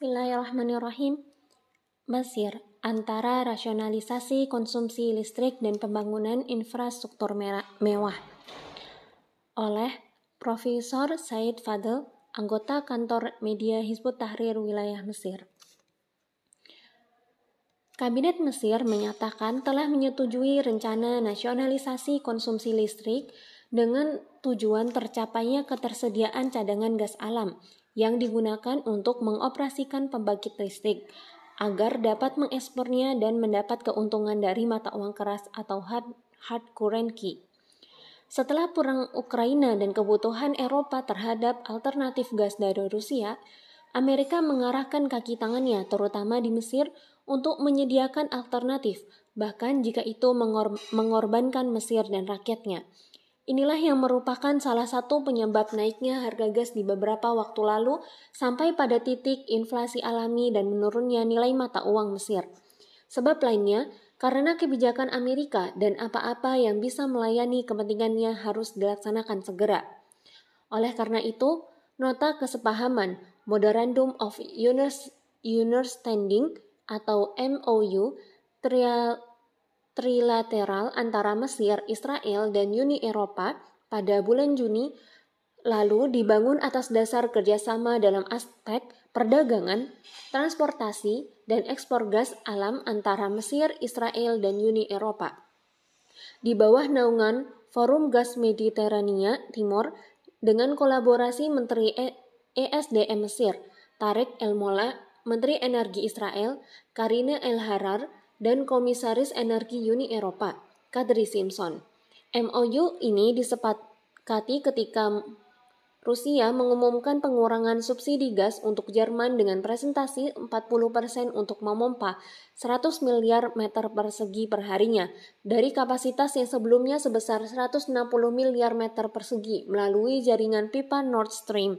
Bismillahirrahmanirrahim. Mesir, antara rasionalisasi konsumsi listrik dan pembangunan infrastruktur mewah. Oleh Profesor Said Fadl, anggota kantor media Hizbut Tahrir wilayah Mesir. Kabinet Mesir menyatakan telah menyetujui rencana nasionalisasi konsumsi listrik dengan tujuan tercapainya ketersediaan cadangan gas alam yang digunakan untuk mengoperasikan pembangkit listrik agar dapat mengekspornya dan mendapat keuntungan dari mata uang keras atau hard, hard currency. Setelah perang Ukraina dan kebutuhan Eropa terhadap alternatif gas dari Rusia, Amerika mengarahkan kaki tangannya terutama di Mesir untuk menyediakan alternatif, bahkan jika itu mengor mengorbankan Mesir dan rakyatnya. Inilah yang merupakan salah satu penyebab naiknya harga gas di beberapa waktu lalu sampai pada titik inflasi alami dan menurunnya nilai mata uang Mesir. Sebab lainnya, karena kebijakan Amerika dan apa-apa yang bisa melayani kepentingannya harus dilaksanakan segera. Oleh karena itu, nota kesepahaman Memorandum of Understanding atau MOU trilateral antara Mesir, Israel, dan Uni Eropa pada bulan Juni lalu dibangun atas dasar kerjasama dalam aspek perdagangan, transportasi, dan ekspor gas alam antara Mesir, Israel, dan Uni Eropa. Di bawah naungan Forum Gas Mediterania Timur dengan kolaborasi Menteri ESDM Mesir, Tarik El Mola, Menteri Energi Israel, Karine El Harar, dan Komisaris Energi Uni Eropa, Kadri Simpson. MOU ini disepakati ketika Rusia mengumumkan pengurangan subsidi gas untuk Jerman dengan presentasi 40% untuk memompa 100 miliar meter persegi perharinya dari kapasitas yang sebelumnya sebesar 160 miliar meter persegi melalui jaringan pipa Nord Stream.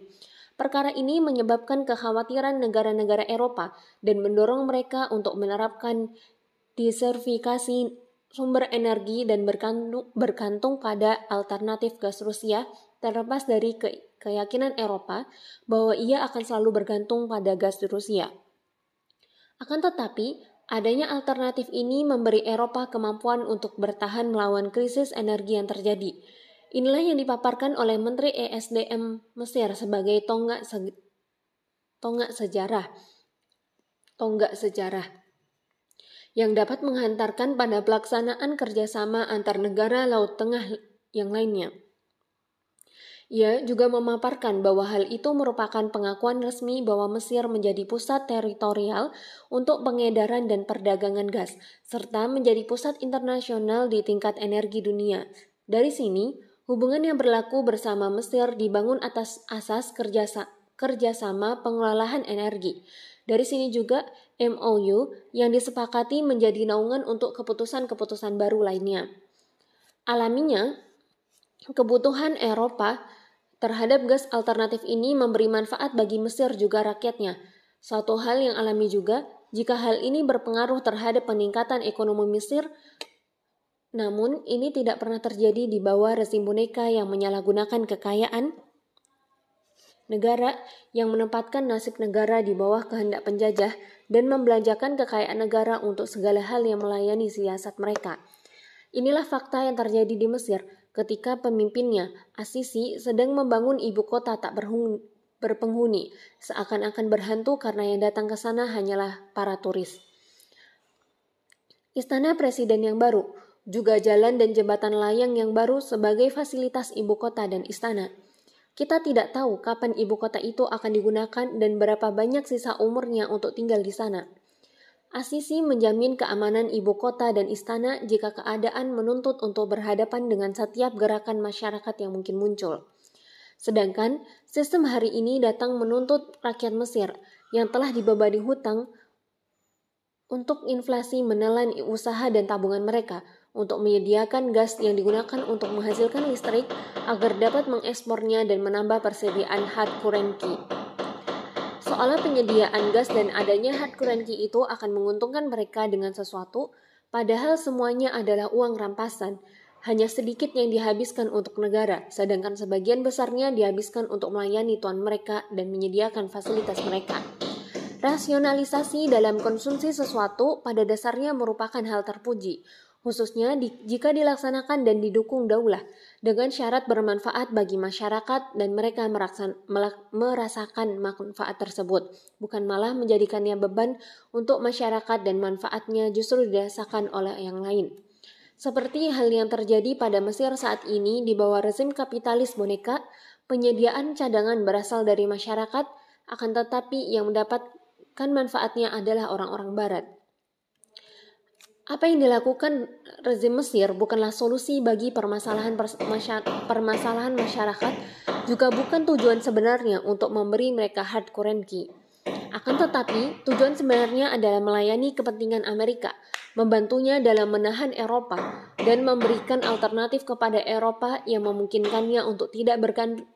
Perkara ini menyebabkan kekhawatiran negara-negara Eropa dan mendorong mereka untuk menerapkan disertifikasi sumber energi dan bergantung, bergantung pada alternatif gas Rusia terlepas dari ke, keyakinan Eropa bahwa ia akan selalu bergantung pada gas Rusia. Akan tetapi, adanya alternatif ini memberi Eropa kemampuan untuk bertahan melawan krisis energi yang terjadi. Inilah yang dipaparkan oleh Menteri ESDM Mesir sebagai tonggak se tonggak sejarah. Tonggak sejarah yang dapat menghantarkan pada pelaksanaan kerjasama antar negara Laut Tengah yang lainnya. Ia juga memaparkan bahwa hal itu merupakan pengakuan resmi bahwa Mesir menjadi pusat teritorial untuk pengedaran dan perdagangan gas, serta menjadi pusat internasional di tingkat energi dunia. Dari sini, hubungan yang berlaku bersama Mesir dibangun atas asas kerjasama pengelolaan energi. Dari sini juga MOU yang disepakati menjadi naungan untuk keputusan-keputusan baru lainnya. Alaminya, kebutuhan Eropa terhadap gas alternatif ini memberi manfaat bagi Mesir juga rakyatnya. Suatu hal yang alami juga jika hal ini berpengaruh terhadap peningkatan ekonomi Mesir, namun ini tidak pernah terjadi di bawah rezim boneka yang menyalahgunakan kekayaan negara yang menempatkan nasib negara di bawah kehendak penjajah dan membelanjakan kekayaan negara untuk segala hal yang melayani siasat mereka. Inilah fakta yang terjadi di Mesir ketika pemimpinnya, Asisi, sedang membangun ibu kota tak berpenghuni, seakan-akan berhantu karena yang datang ke sana hanyalah para turis. Istana Presiden yang baru, juga jalan dan jembatan layang yang baru sebagai fasilitas ibu kota dan istana. Kita tidak tahu kapan ibu kota itu akan digunakan dan berapa banyak sisa umurnya untuk tinggal di sana. Asisi menjamin keamanan ibu kota dan istana jika keadaan menuntut untuk berhadapan dengan setiap gerakan masyarakat yang mungkin muncul. Sedangkan sistem hari ini datang menuntut rakyat Mesir yang telah dibebani hutang untuk inflasi menelan usaha dan tabungan mereka untuk menyediakan gas yang digunakan untuk menghasilkan listrik agar dapat mengekspornya dan menambah persediaan hard currency. Soalnya penyediaan gas dan adanya hard currency itu akan menguntungkan mereka dengan sesuatu, padahal semuanya adalah uang rampasan. Hanya sedikit yang dihabiskan untuk negara, sedangkan sebagian besarnya dihabiskan untuk melayani tuan mereka dan menyediakan fasilitas mereka. Rasionalisasi dalam konsumsi sesuatu pada dasarnya merupakan hal terpuji, khususnya di, jika dilaksanakan dan didukung daulah, dengan syarat bermanfaat bagi masyarakat dan mereka meraksan, melak, merasakan manfaat tersebut, bukan malah menjadikannya beban untuk masyarakat dan manfaatnya justru dirasakan oleh yang lain. Seperti hal yang terjadi pada Mesir saat ini di bawah rezim kapitalis boneka, penyediaan cadangan berasal dari masyarakat, akan tetapi yang mendapat kan manfaatnya adalah orang-orang barat. Apa yang dilakukan rezim Mesir bukanlah solusi bagi permasalahan permasalahan masyarakat, juga bukan tujuan sebenarnya untuk memberi mereka hard currency. Akan tetapi, tujuan sebenarnya adalah melayani kepentingan Amerika, membantunya dalam menahan Eropa, dan memberikan alternatif kepada Eropa yang memungkinkannya untuk tidak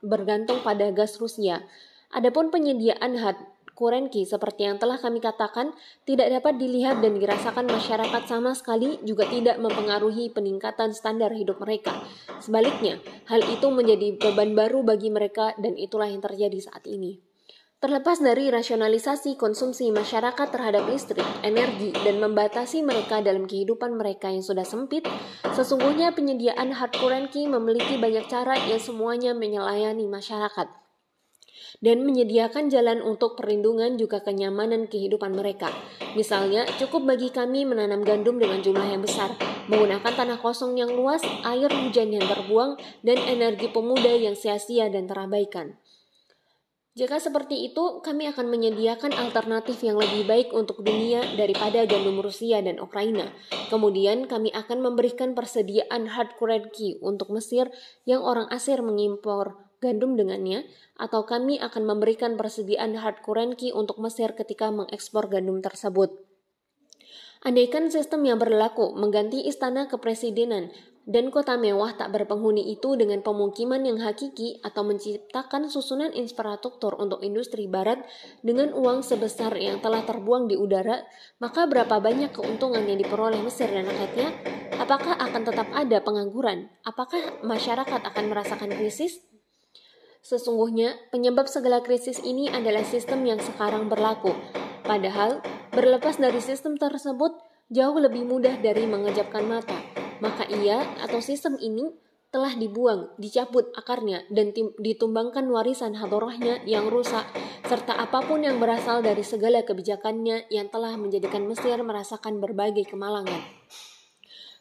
bergantung pada gas Rusia. Adapun penyediaan hard Kurenki seperti yang telah kami katakan tidak dapat dilihat dan dirasakan masyarakat sama sekali juga tidak mempengaruhi peningkatan standar hidup mereka. Sebaliknya, hal itu menjadi beban baru bagi mereka dan itulah yang terjadi saat ini. Terlepas dari rasionalisasi konsumsi masyarakat terhadap listrik, energi, dan membatasi mereka dalam kehidupan mereka yang sudah sempit, sesungguhnya penyediaan hard currency memiliki banyak cara yang semuanya menyelayangi masyarakat dan menyediakan jalan untuk perlindungan juga kenyamanan kehidupan mereka. Misalnya, cukup bagi kami menanam gandum dengan jumlah yang besar, menggunakan tanah kosong yang luas, air hujan yang terbuang, dan energi pemuda yang sia-sia dan terabaikan. Jika seperti itu, kami akan menyediakan alternatif yang lebih baik untuk dunia daripada gandum Rusia dan Ukraina. Kemudian, kami akan memberikan persediaan hard currency untuk Mesir yang orang asir mengimpor gandum dengannya, atau kami akan memberikan persediaan hard currency untuk Mesir ketika mengekspor gandum tersebut. Andaikan sistem yang berlaku mengganti istana kepresidenan dan kota mewah tak berpenghuni itu dengan pemukiman yang hakiki atau menciptakan susunan infrastruktur untuk industri barat dengan uang sebesar yang telah terbuang di udara, maka berapa banyak keuntungan yang diperoleh Mesir dan rakyatnya? Apakah akan tetap ada pengangguran? Apakah masyarakat akan merasakan krisis? Sesungguhnya, penyebab segala krisis ini adalah sistem yang sekarang berlaku. Padahal, berlepas dari sistem tersebut jauh lebih mudah dari mengejapkan mata. Maka ia atau sistem ini telah dibuang, dicabut akarnya, dan ditumbangkan warisan hadorahnya yang rusak, serta apa pun yang berasal dari segala kebijakannya yang telah menjadikan Mesir merasakan berbagai kemalangan.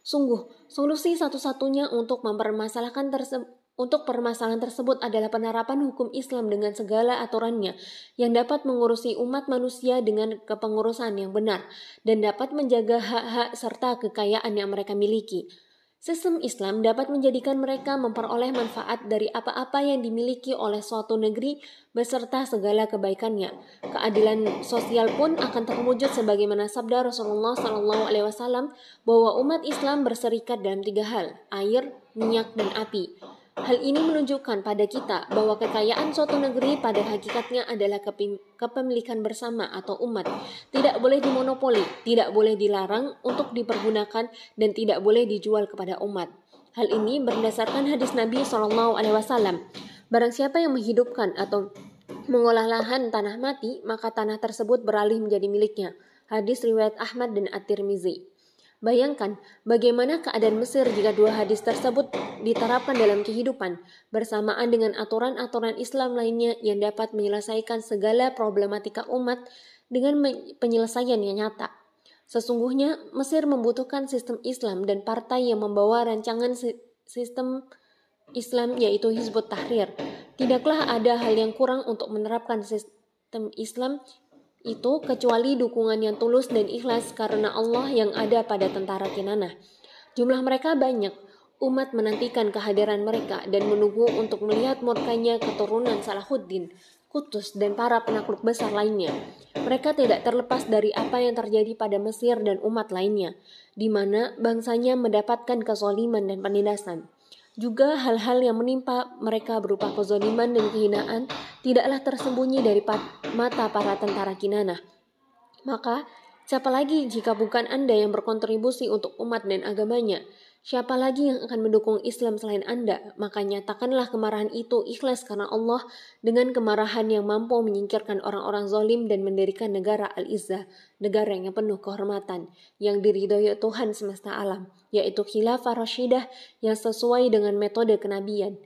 Sungguh, solusi satu-satunya untuk mempermasalahkan tersebut untuk permasalahan tersebut adalah penerapan hukum Islam dengan segala aturannya yang dapat mengurusi umat manusia dengan kepengurusan yang benar dan dapat menjaga hak-hak serta kekayaan yang mereka miliki. Sistem Islam dapat menjadikan mereka memperoleh manfaat dari apa-apa yang dimiliki oleh suatu negeri beserta segala kebaikannya. Keadilan sosial pun akan terwujud sebagaimana sabda Rasulullah SAW bahwa umat Islam berserikat dalam tiga hal: air, minyak, dan api. Hal ini menunjukkan pada kita bahwa kekayaan suatu negeri pada hakikatnya adalah kepemilikan bersama atau umat. Tidak boleh dimonopoli, tidak boleh dilarang untuk dipergunakan dan tidak boleh dijual kepada umat. Hal ini berdasarkan hadis Nabi Shallallahu Alaihi Wasallam. Barang siapa yang menghidupkan atau mengolah lahan tanah mati, maka tanah tersebut beralih menjadi miliknya. Hadis riwayat Ahmad dan At-Tirmizi. Bayangkan bagaimana keadaan Mesir jika dua hadis tersebut diterapkan dalam kehidupan bersamaan dengan aturan-aturan Islam lainnya yang dapat menyelesaikan segala problematika umat dengan penyelesaian yang nyata. Sesungguhnya Mesir membutuhkan sistem Islam dan partai yang membawa rancangan sistem Islam yaitu Hizbut Tahrir. Tidaklah ada hal yang kurang untuk menerapkan sistem Islam itu kecuali dukungan yang tulus dan ikhlas karena Allah yang ada pada tentara Kinanah. Jumlah mereka banyak. Umat menantikan kehadiran mereka dan menunggu untuk melihat murkanya keturunan Salahuddin, Kutus, dan para penakluk besar lainnya. Mereka tidak terlepas dari apa yang terjadi pada Mesir dan umat lainnya, di mana bangsanya mendapatkan kezoliman dan penindasan. Juga hal-hal yang menimpa mereka berupa kezoliman dan kehinaan tidaklah tersembunyi dari mata para tentara Kinanah. Maka, siapa lagi jika bukan Anda yang berkontribusi untuk umat dan agamanya? Siapa lagi yang akan mendukung Islam selain Anda? Maka nyatakanlah kemarahan itu ikhlas karena Allah dengan kemarahan yang mampu menyingkirkan orang-orang zalim dan mendirikan negara Al-Izzah, negara yang penuh kehormatan, yang diridhoi Tuhan semesta alam, yaitu khilafah rasyidah yang sesuai dengan metode kenabian.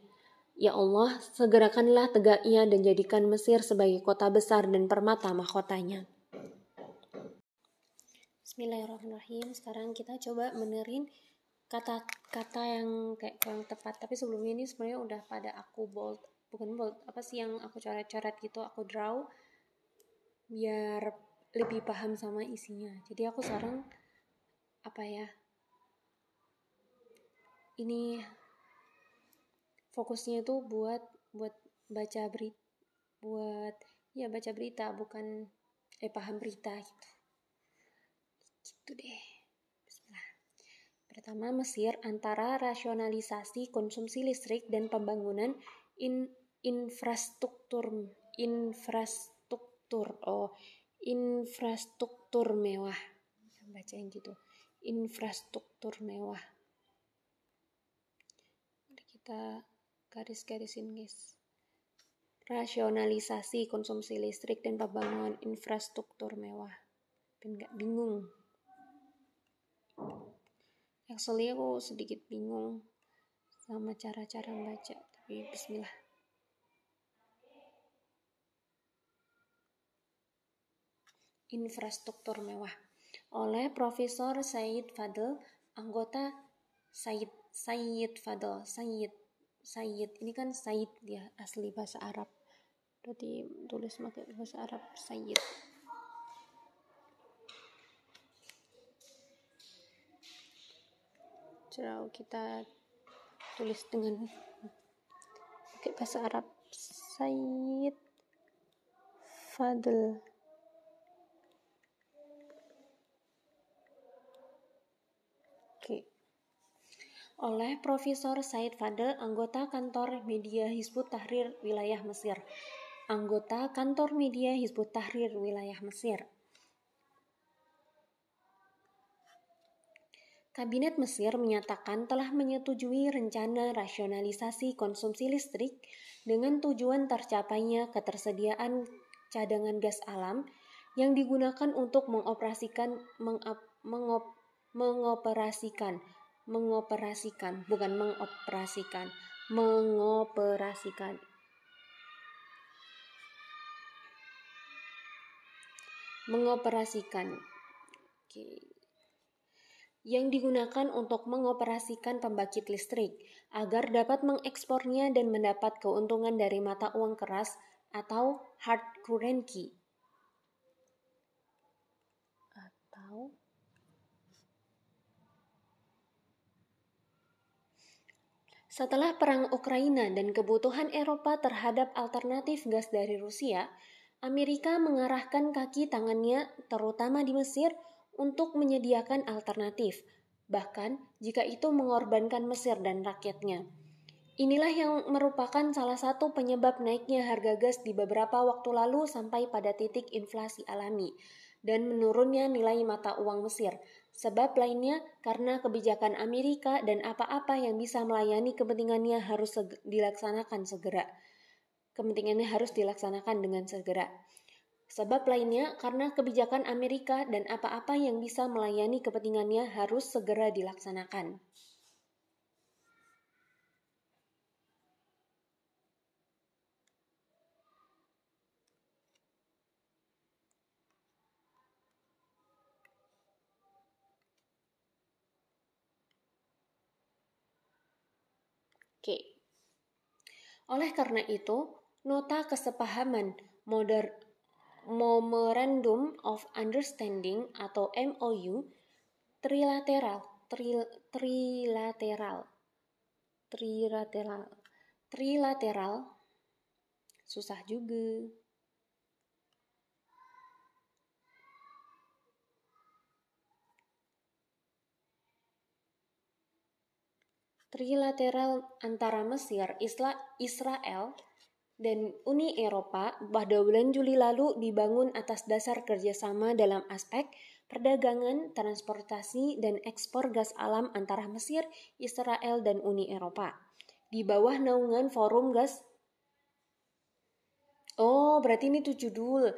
Ya Allah, segerakanlah tegaknya dan jadikan Mesir sebagai kota besar dan permata mahkotanya. Bismillahirrahmanirrahim. Sekarang kita coba menerin kata-kata yang kayak kurang tepat. Tapi sebelumnya ini sebenarnya udah pada aku bold bukan bold apa sih yang aku coret-coret gitu aku draw biar lebih paham sama isinya. Jadi aku sekarang apa ya ini fokusnya itu buat buat baca berita buat ya baca berita bukan eh paham berita gitu. Gitu deh Pertama, Mesir antara rasionalisasi konsumsi listrik dan pembangunan in, infrastruktur infrastruktur oh infrastruktur mewah. Baca yang gitu. Infrastruktur mewah. Kita garis-garisin guys. Rasionalisasi konsumsi listrik dan pembangunan infrastruktur mewah. Ben nggak bingung Actually aku sedikit bingung sama cara-cara baca, tapi bismillah. Infrastruktur mewah oleh Profesor Said Fadl, anggota Said Said Fadl, Said Said ini kan Said dia asli bahasa Arab. Berarti tulis pakai bahasa Arab Said. Cerau kita tulis dengan pakai bahasa Arab Sayyid Fadl Oke. Oleh Profesor Said Fadl, anggota kantor media Hizbut Tahrir wilayah Mesir. Anggota kantor media Hizbut Tahrir wilayah Mesir. Kabinet Mesir menyatakan telah menyetujui rencana rasionalisasi konsumsi listrik dengan tujuan tercapainya ketersediaan cadangan gas alam yang digunakan untuk mengoperasikan mengop, mengop, mengoperasikan mengoperasikan bukan mengoperasikan mengoperasikan. Mengoperasikan. Oke. okay yang digunakan untuk mengoperasikan pembangkit listrik agar dapat mengekspornya dan mendapat keuntungan dari mata uang keras atau hard currency. Atau Setelah perang Ukraina dan kebutuhan Eropa terhadap alternatif gas dari Rusia, Amerika mengarahkan kaki tangannya terutama di Mesir untuk menyediakan alternatif, bahkan jika itu mengorbankan Mesir dan rakyatnya. Inilah yang merupakan salah satu penyebab naiknya harga gas di beberapa waktu lalu sampai pada titik inflasi alami dan menurunnya nilai mata uang Mesir. Sebab lainnya karena kebijakan Amerika dan apa-apa yang bisa melayani kepentingannya harus dilaksanakan segera. Kepentingannya harus dilaksanakan dengan segera. Sebab lainnya karena kebijakan Amerika dan apa-apa yang bisa melayani kepentingannya harus segera dilaksanakan. Oke. Oleh karena itu, nota kesepahaman modern Memorandum of Understanding atau MOU trilateral tri, trilateral trilateral trilateral. Susah juga. Trilateral antara Mesir, Israel, dan Uni Eropa pada bulan Juli lalu dibangun atas dasar kerjasama dalam aspek perdagangan, transportasi, dan ekspor gas alam antara Mesir, Israel, dan Uni Eropa. Di bawah naungan Forum Gas Oh, berarti ini tuh judul.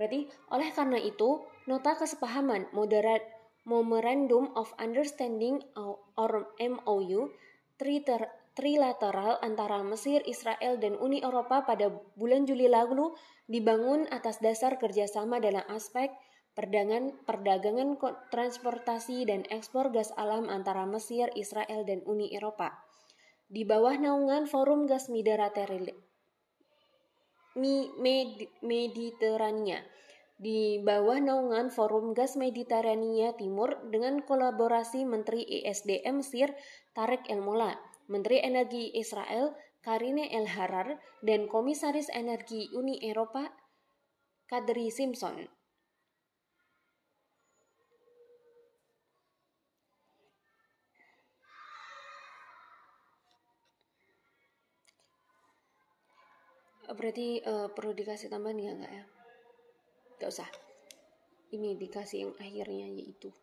Berarti oleh karena itu, nota kesepahaman moderat Memorandum of Understanding or MOU trilateral antara Mesir, Israel, dan Uni Eropa pada bulan Juli lalu dibangun atas dasar kerjasama dalam aspek perdagangan, perdagangan transportasi dan ekspor gas alam antara Mesir, Israel, dan Uni Eropa. Di bawah naungan Forum Gas Mediterania, di bawah naungan Forum Gas Mediterania Timur dengan kolaborasi Menteri ESDM Mesir Tarek El Mola, Menteri Energi Israel Karine El Harar, dan Komisaris Energi Uni Eropa Kadri Simpson. berarti uh, perlu dikasih tambahan ya enggak ya Gak usah ini dikasih yang akhirnya yaitu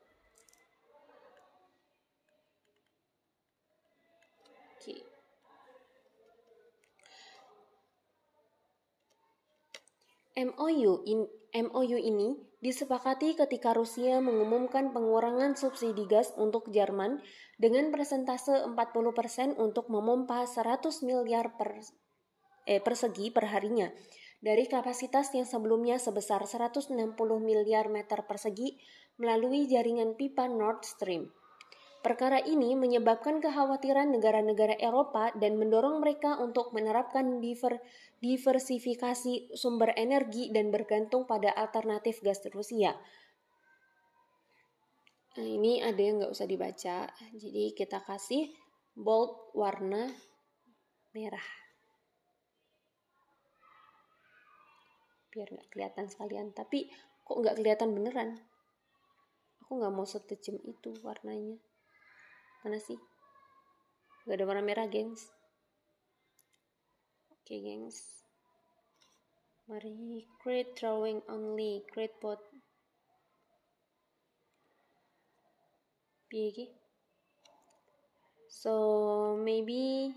oke MOU in, MOU ini disepakati ketika Rusia mengumumkan pengurangan subsidi gas untuk Jerman dengan persentase 40% untuk memompa 100 miliar per eh, persegi perharinya dari kapasitas yang sebelumnya sebesar 160 miliar meter persegi melalui jaringan pipa Nord Stream. Perkara ini menyebabkan kekhawatiran negara-negara Eropa dan mendorong mereka untuk menerapkan diver, diversifikasi sumber energi dan bergantung pada alternatif gas Rusia. Nah, ini ada yang nggak usah dibaca, jadi kita kasih bold warna merah. biar nggak kelihatan sekalian tapi kok nggak kelihatan beneran aku nggak mau setajam itu warnanya mana sih? Nggak ada warna merah gengs. Oke okay, gengs. Mari create drawing only create bot piye so maybe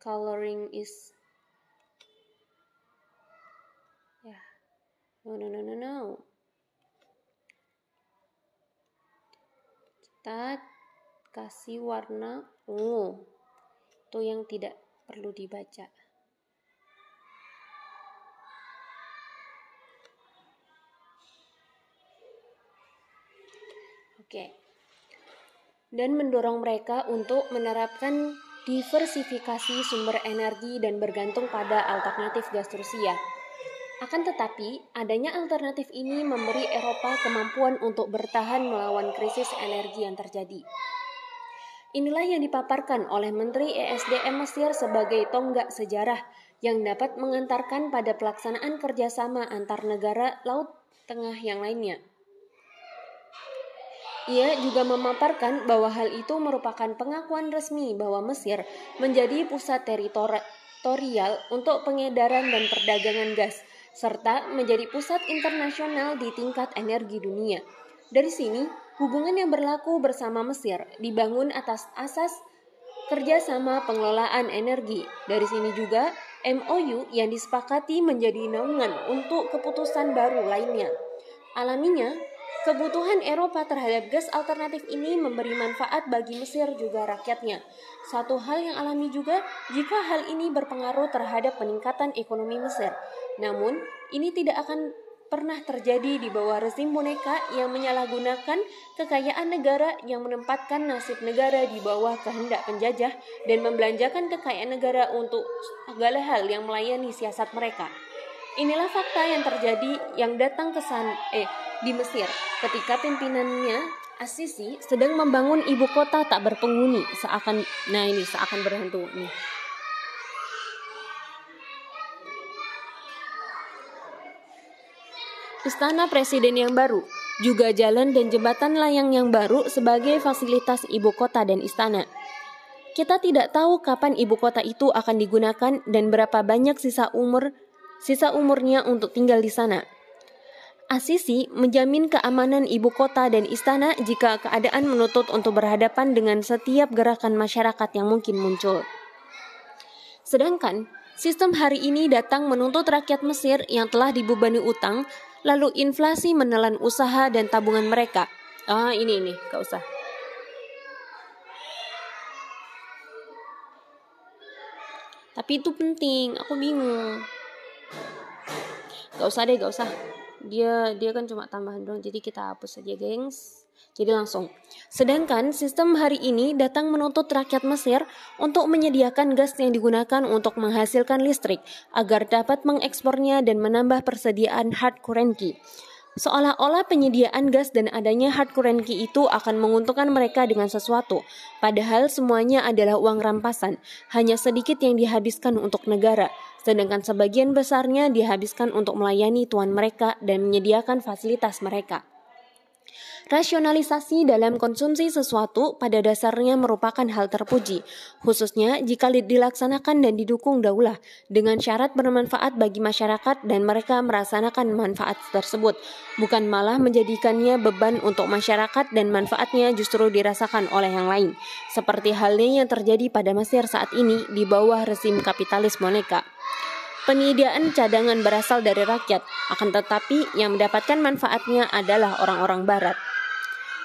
coloring is No, no, no, no, no. Kita kasih warna ungu. Itu yang tidak perlu dibaca. Oke. Dan mendorong mereka untuk menerapkan diversifikasi sumber energi dan bergantung pada alternatif gas Rusia akan tetapi, adanya alternatif ini memberi Eropa kemampuan untuk bertahan melawan krisis energi yang terjadi. Inilah yang dipaparkan oleh Menteri ESDM Mesir sebagai tonggak sejarah yang dapat mengantarkan pada pelaksanaan kerjasama antar negara Laut Tengah yang lainnya. Ia juga memaparkan bahwa hal itu merupakan pengakuan resmi bahwa Mesir menjadi pusat teritorial untuk pengedaran dan perdagangan gas serta menjadi pusat internasional di tingkat energi dunia. Dari sini, hubungan yang berlaku bersama Mesir dibangun atas asas kerjasama pengelolaan energi. Dari sini juga, MOU yang disepakati menjadi naungan untuk keputusan baru lainnya. Alaminya, Kebutuhan Eropa terhadap gas alternatif ini memberi manfaat bagi Mesir juga rakyatnya. Satu hal yang alami juga jika hal ini berpengaruh terhadap peningkatan ekonomi Mesir. Namun, ini tidak akan pernah terjadi di bawah rezim boneka yang menyalahgunakan kekayaan negara yang menempatkan nasib negara di bawah kehendak penjajah dan membelanjakan kekayaan negara untuk segala hal yang melayani siasat mereka. Inilah fakta yang terjadi yang datang ke san eh di Mesir ketika pimpinannya Asisi sedang membangun ibu kota tak berpenghuni seakan nah ini seakan berhantu nih istana presiden yang baru, juga jalan dan jembatan layang yang baru sebagai fasilitas ibu kota dan istana. Kita tidak tahu kapan ibu kota itu akan digunakan dan berapa banyak sisa umur sisa umurnya untuk tinggal di sana. Asisi menjamin keamanan ibu kota dan istana jika keadaan menuntut untuk berhadapan dengan setiap gerakan masyarakat yang mungkin muncul. Sedangkan sistem hari ini datang menuntut rakyat Mesir yang telah dibebani utang, lalu inflasi menelan usaha dan tabungan mereka. Ah, ini ini, gak usah. Tapi itu penting, aku bingung. Gak usah deh, gak usah dia dia kan cuma tambahan doang jadi kita hapus saja gengs jadi langsung. Sedangkan sistem hari ini datang menuntut rakyat Mesir untuk menyediakan gas yang digunakan untuk menghasilkan listrik agar dapat mengekspornya dan menambah persediaan hard currency. Seolah-olah penyediaan gas dan adanya hard currency itu akan menguntungkan mereka dengan sesuatu, padahal semuanya adalah uang rampasan, hanya sedikit yang dihabiskan untuk negara sedangkan sebagian besarnya dihabiskan untuk melayani tuan mereka dan menyediakan fasilitas mereka. Rasionalisasi dalam konsumsi sesuatu pada dasarnya merupakan hal terpuji, khususnya jika dilaksanakan dan didukung daulah dengan syarat bermanfaat bagi masyarakat dan mereka merasakan manfaat tersebut, bukan malah menjadikannya beban untuk masyarakat dan manfaatnya justru dirasakan oleh yang lain, seperti halnya yang terjadi pada Mesir saat ini di bawah rezim kapitalis boneka. Penyediaan cadangan berasal dari rakyat, akan tetapi yang mendapatkan manfaatnya adalah orang-orang Barat.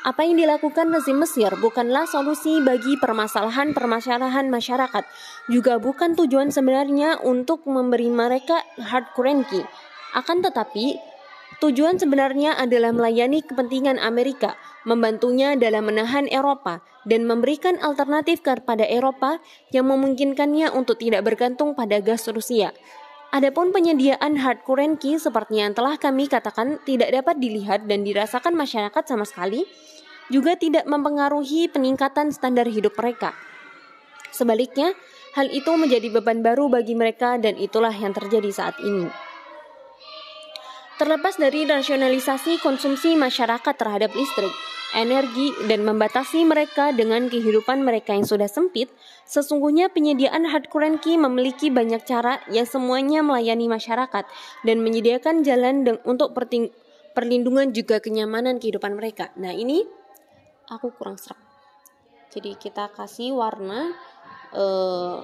Apa yang dilakukan rezim Mesir bukanlah solusi bagi permasalahan-permasalahan masyarakat, juga bukan tujuan sebenarnya untuk memberi mereka hard currency. Akan tetapi, tujuan sebenarnya adalah melayani kepentingan Amerika, membantunya dalam menahan Eropa, dan memberikan alternatif kepada Eropa yang memungkinkannya untuk tidak bergantung pada gas Rusia. Adapun penyediaan hard currency seperti yang telah kami katakan tidak dapat dilihat dan dirasakan masyarakat sama sekali, juga tidak mempengaruhi peningkatan standar hidup mereka. Sebaliknya, hal itu menjadi beban baru bagi mereka dan itulah yang terjadi saat ini. Terlepas dari rasionalisasi konsumsi masyarakat terhadap listrik, energi, dan membatasi mereka dengan kehidupan mereka yang sudah sempit, sesungguhnya penyediaan hard currency memiliki banyak cara yang semuanya melayani masyarakat dan menyediakan jalan untuk perlindungan juga kenyamanan kehidupan mereka. Nah ini aku kurang serak. Jadi kita kasih warna uh,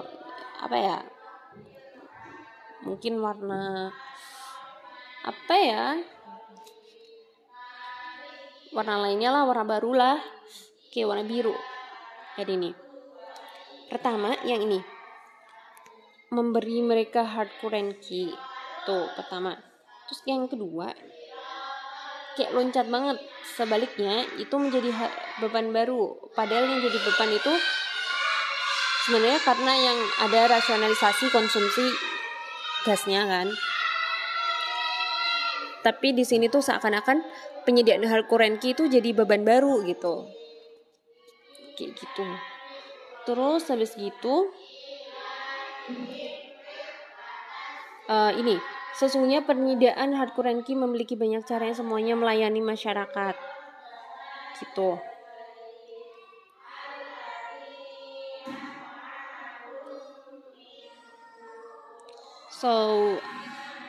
apa ya? Mungkin warna apa ya? Warna lainnya lah warna baru lah. Kayak warna biru. Jadi ini. Pertama yang ini. Memberi mereka hard currency tuh pertama. Terus yang kedua kayak loncat banget. Sebaliknya itu menjadi beban baru. Padahal yang jadi beban itu sebenarnya karena yang ada rasionalisasi konsumsi gasnya kan. Tapi di sini tuh seakan-akan penyediaan hal currency itu jadi beban baru gitu. Kayak gitu. Terus habis gitu uh, ini sesungguhnya penyediaan hard currency memiliki banyak cara yang semuanya melayani masyarakat. Gitu. So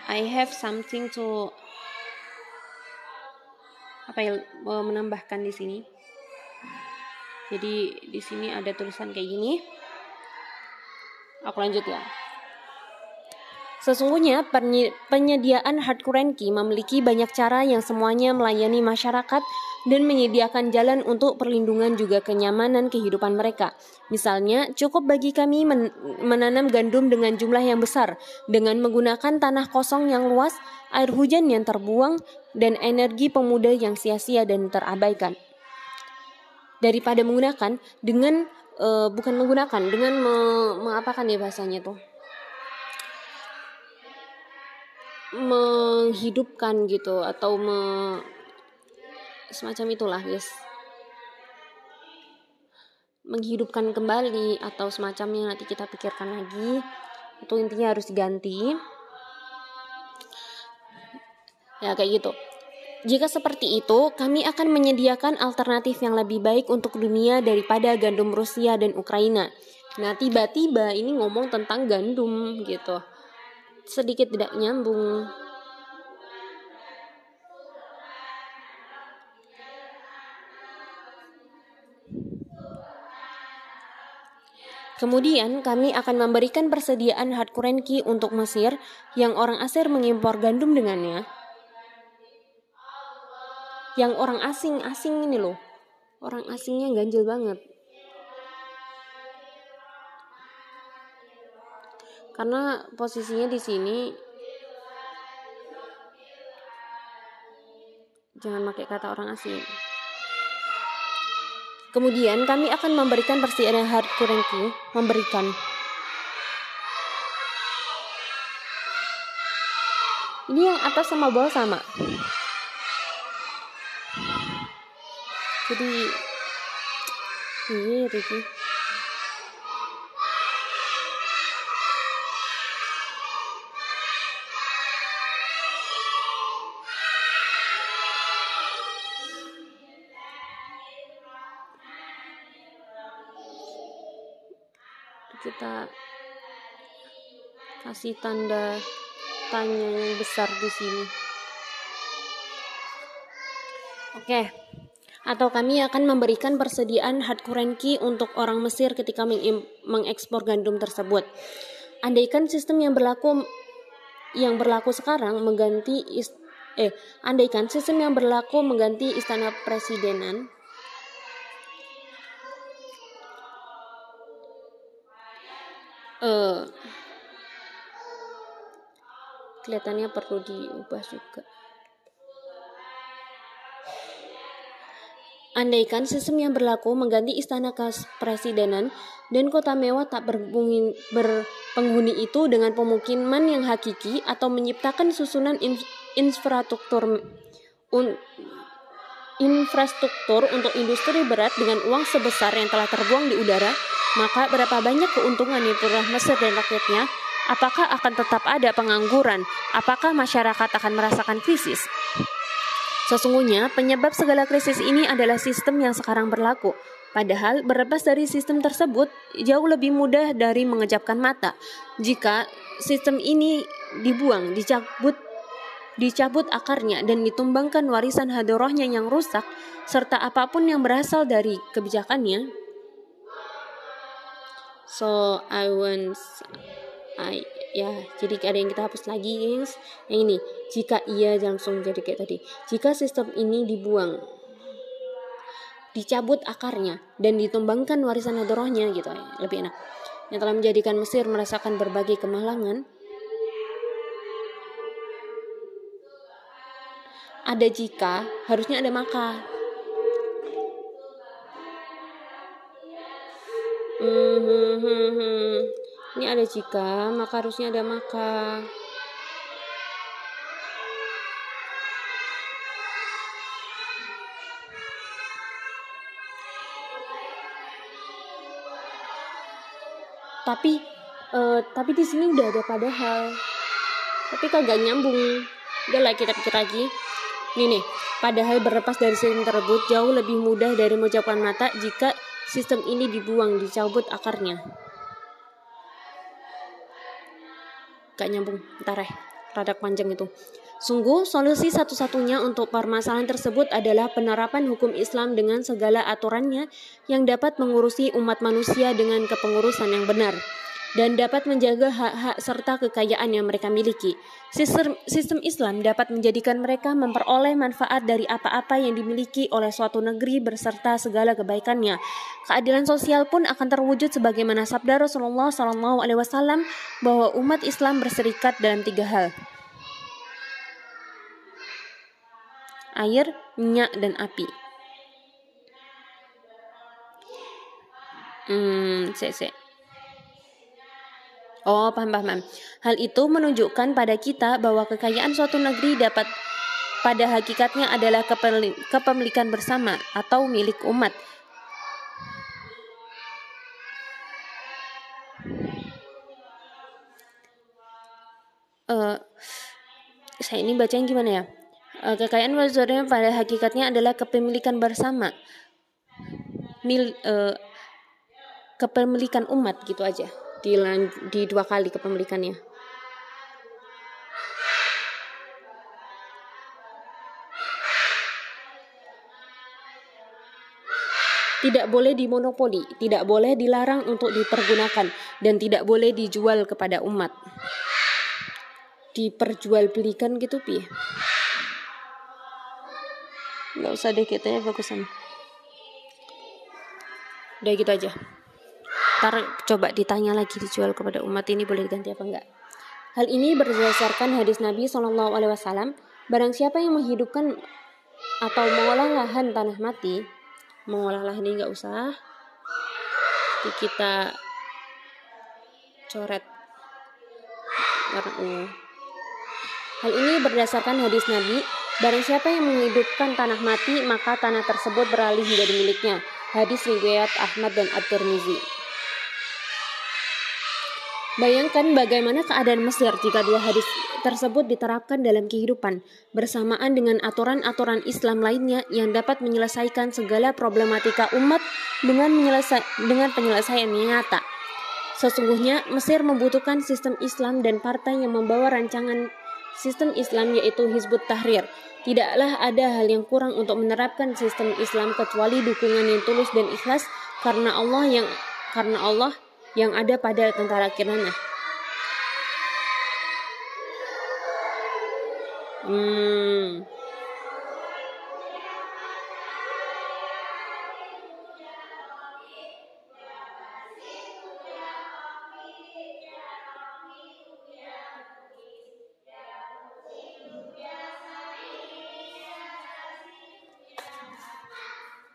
I have something to apa yang menambahkan di sini. Jadi di sini ada tulisan kayak gini. Aku lanjut ya. Sesungguhnya penyediaan hard currency memiliki banyak cara yang semuanya melayani masyarakat dan menyediakan jalan untuk perlindungan juga kenyamanan kehidupan mereka. Misalnya, cukup bagi kami men menanam gandum dengan jumlah yang besar dengan menggunakan tanah kosong yang luas, air hujan yang terbuang, dan energi pemuda yang sia-sia dan terabaikan. Daripada menggunakan dengan uh, bukan menggunakan dengan me, me apakan ya bahasanya tuh menghidupkan gitu atau me, semacam itulah guys menghidupkan kembali atau semacamnya nanti kita pikirkan lagi itu intinya harus diganti ya kayak gitu jika seperti itu, kami akan menyediakan alternatif yang lebih baik untuk dunia daripada gandum Rusia dan Ukraina. Nah, tiba-tiba ini ngomong tentang gandum gitu sedikit tidak nyambung. Kemudian kami akan memberikan persediaan hard currency untuk Mesir yang orang Asir mengimpor gandum dengannya. Yang orang asing-asing ini loh. Orang asingnya ganjil banget. Karena posisinya di sini jangan pakai kata orang asing. Kemudian kami akan memberikan persediaan hard currency, memberikan Ini yang atas sama bawah sama. Jadi ini Ricky. Kasih tanda tanya yang besar di sini. Oke. Atau kami akan memberikan persediaan hard currency untuk orang Mesir ketika mengekspor gandum tersebut. Andaikan sistem yang berlaku yang berlaku sekarang mengganti ist eh andaikan sistem yang berlaku mengganti istana presidenan uh, kelihatannya perlu diubah juga. Andaikan sistem yang berlaku mengganti istana kepresidenan dan kota mewah tak berpenghuni itu dengan pemukiman yang hakiki atau menciptakan susunan infrastruktur un, infrastruktur untuk industri berat dengan uang sebesar yang telah terbuang di udara, maka berapa banyak keuntungan yang pernah Mesir dan rakyatnya Apakah akan tetap ada pengangguran? Apakah masyarakat akan merasakan krisis? Sesungguhnya, penyebab segala krisis ini adalah sistem yang sekarang berlaku. Padahal, berlepas dari sistem tersebut jauh lebih mudah dari mengejapkan mata. Jika sistem ini dibuang, dicabut, dicabut akarnya, dan ditumbangkan warisan hadorohnya yang rusak, serta apa pun yang berasal dari kebijakannya. So, I want I, ya jadi ada yang kita hapus lagi guys. Yang ini jika iya langsung jadi kayak tadi. Jika sistem ini dibuang dicabut akarnya dan ditumbangkan warisan hadrohnya gitu. Ya lebih enak. Yang telah menjadikan Mesir merasakan berbagai kemalangan. Ada jika harusnya ada maka Ini ada jika, maka harusnya ada maka. Tapi uh, tapi di sini udah ada padahal. Tapi kagak nyambung. Udah lah kita pikir lagi. Ini nih, padahal berlepas dari sistem tersebut jauh lebih mudah dari mengucapkan mata jika sistem ini dibuang, dicabut akarnya. Gak nyambung. Ntar ya rada panjang itu. Sungguh, solusi satu-satunya untuk permasalahan tersebut adalah penerapan hukum Islam dengan segala aturannya yang dapat mengurusi umat manusia dengan kepengurusan yang benar dan dapat menjaga hak-hak serta kekayaan yang mereka miliki. Sistem, Islam dapat menjadikan mereka memperoleh manfaat dari apa-apa yang dimiliki oleh suatu negeri berserta segala kebaikannya. Keadilan sosial pun akan terwujud sebagaimana sabda Rasulullah SAW bahwa umat Islam berserikat dalam tiga hal. Air, minyak, dan api. Hmm, cek, cek. Oh, paham, paham. Hal itu menunjukkan pada kita bahwa kekayaan suatu negeri dapat pada hakikatnya adalah kepemilikan bersama atau milik umat. Uh, saya ini baca yang gimana ya? Uh, kekayaan maksudnya pada hakikatnya adalah kepemilikan bersama. Mil, uh, kepemilikan umat gitu aja di, di dua kali kepemilikannya. tidak boleh dimonopoli, tidak boleh dilarang untuk dipergunakan, dan tidak boleh dijual kepada umat. Diperjualbelikan gitu, pi. Nggak usah deh, kitanya bagusan. Udah gitu aja. Ntar coba ditanya lagi dijual kepada umat ini boleh diganti apa enggak. Hal ini berdasarkan hadis Nabi Shallallahu Alaihi Wasallam. Barang siapa yang menghidupkan atau mengolah lahan tanah mati, mengolah lahan ini nggak usah. Kita coret warna ungu. Hal ini berdasarkan hadis Nabi, barang siapa yang menghidupkan tanah mati, maka tanah tersebut beralih menjadi miliknya. Hadis riwayat Ahmad dan At-Tirmizi. Bayangkan bagaimana keadaan Mesir jika dua hadis tersebut diterapkan dalam kehidupan bersamaan dengan aturan-aturan Islam lainnya yang dapat menyelesaikan segala problematika umat dengan menyelesa dengan penyelesaian nyata. Sesungguhnya Mesir membutuhkan sistem Islam dan partai yang membawa rancangan sistem Islam yaitu Hizbut Tahrir. Tidaklah ada hal yang kurang untuk menerapkan sistem Islam kecuali dukungan yang tulus dan ikhlas karena Allah yang karena Allah yang ada pada tentara Kirana. Hmm.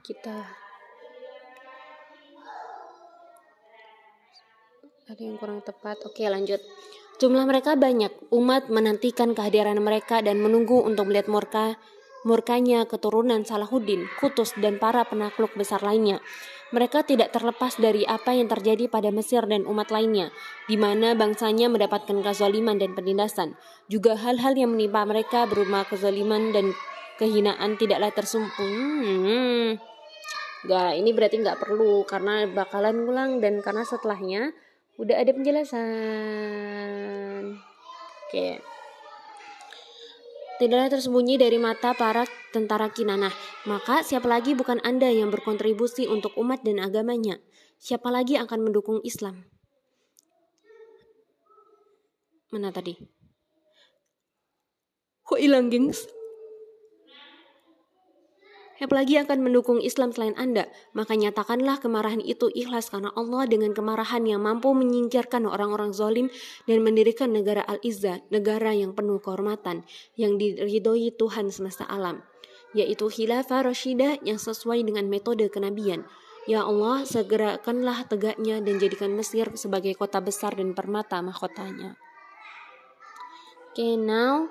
kita ada yang kurang tepat. Oke, lanjut. Jumlah mereka banyak. Umat menantikan kehadiran mereka dan menunggu untuk melihat murka murkanya keturunan Salahuddin, Kutus, dan para penakluk besar lainnya. Mereka tidak terlepas dari apa yang terjadi pada Mesir dan umat lainnya, di mana bangsanya mendapatkan kezaliman dan penindasan. Juga hal-hal yang menimpa mereka berupa kezaliman dan kehinaan tidaklah tersumpu. Hmm. Gak, ini berarti nggak perlu karena bakalan ngulang dan karena setelahnya udah ada penjelasan oke Tidaklah tersembunyi dari mata para tentara Kinanah. Maka siapa lagi bukan Anda yang berkontribusi untuk umat dan agamanya? Siapa lagi akan mendukung Islam? Mana tadi? Kok hilang, gengs? Apalagi akan mendukung Islam selain Anda, maka nyatakanlah kemarahan itu ikhlas karena Allah dengan kemarahan yang mampu menyingkirkan orang-orang zalim dan mendirikan negara Al-Izzah, negara yang penuh kehormatan, yang diridhoi Tuhan semesta alam, yaitu khilafah Rashidah yang sesuai dengan metode kenabian. Ya Allah, segerakanlah tegaknya dan jadikan Mesir sebagai kota besar dan permata mahkotanya. Okay, now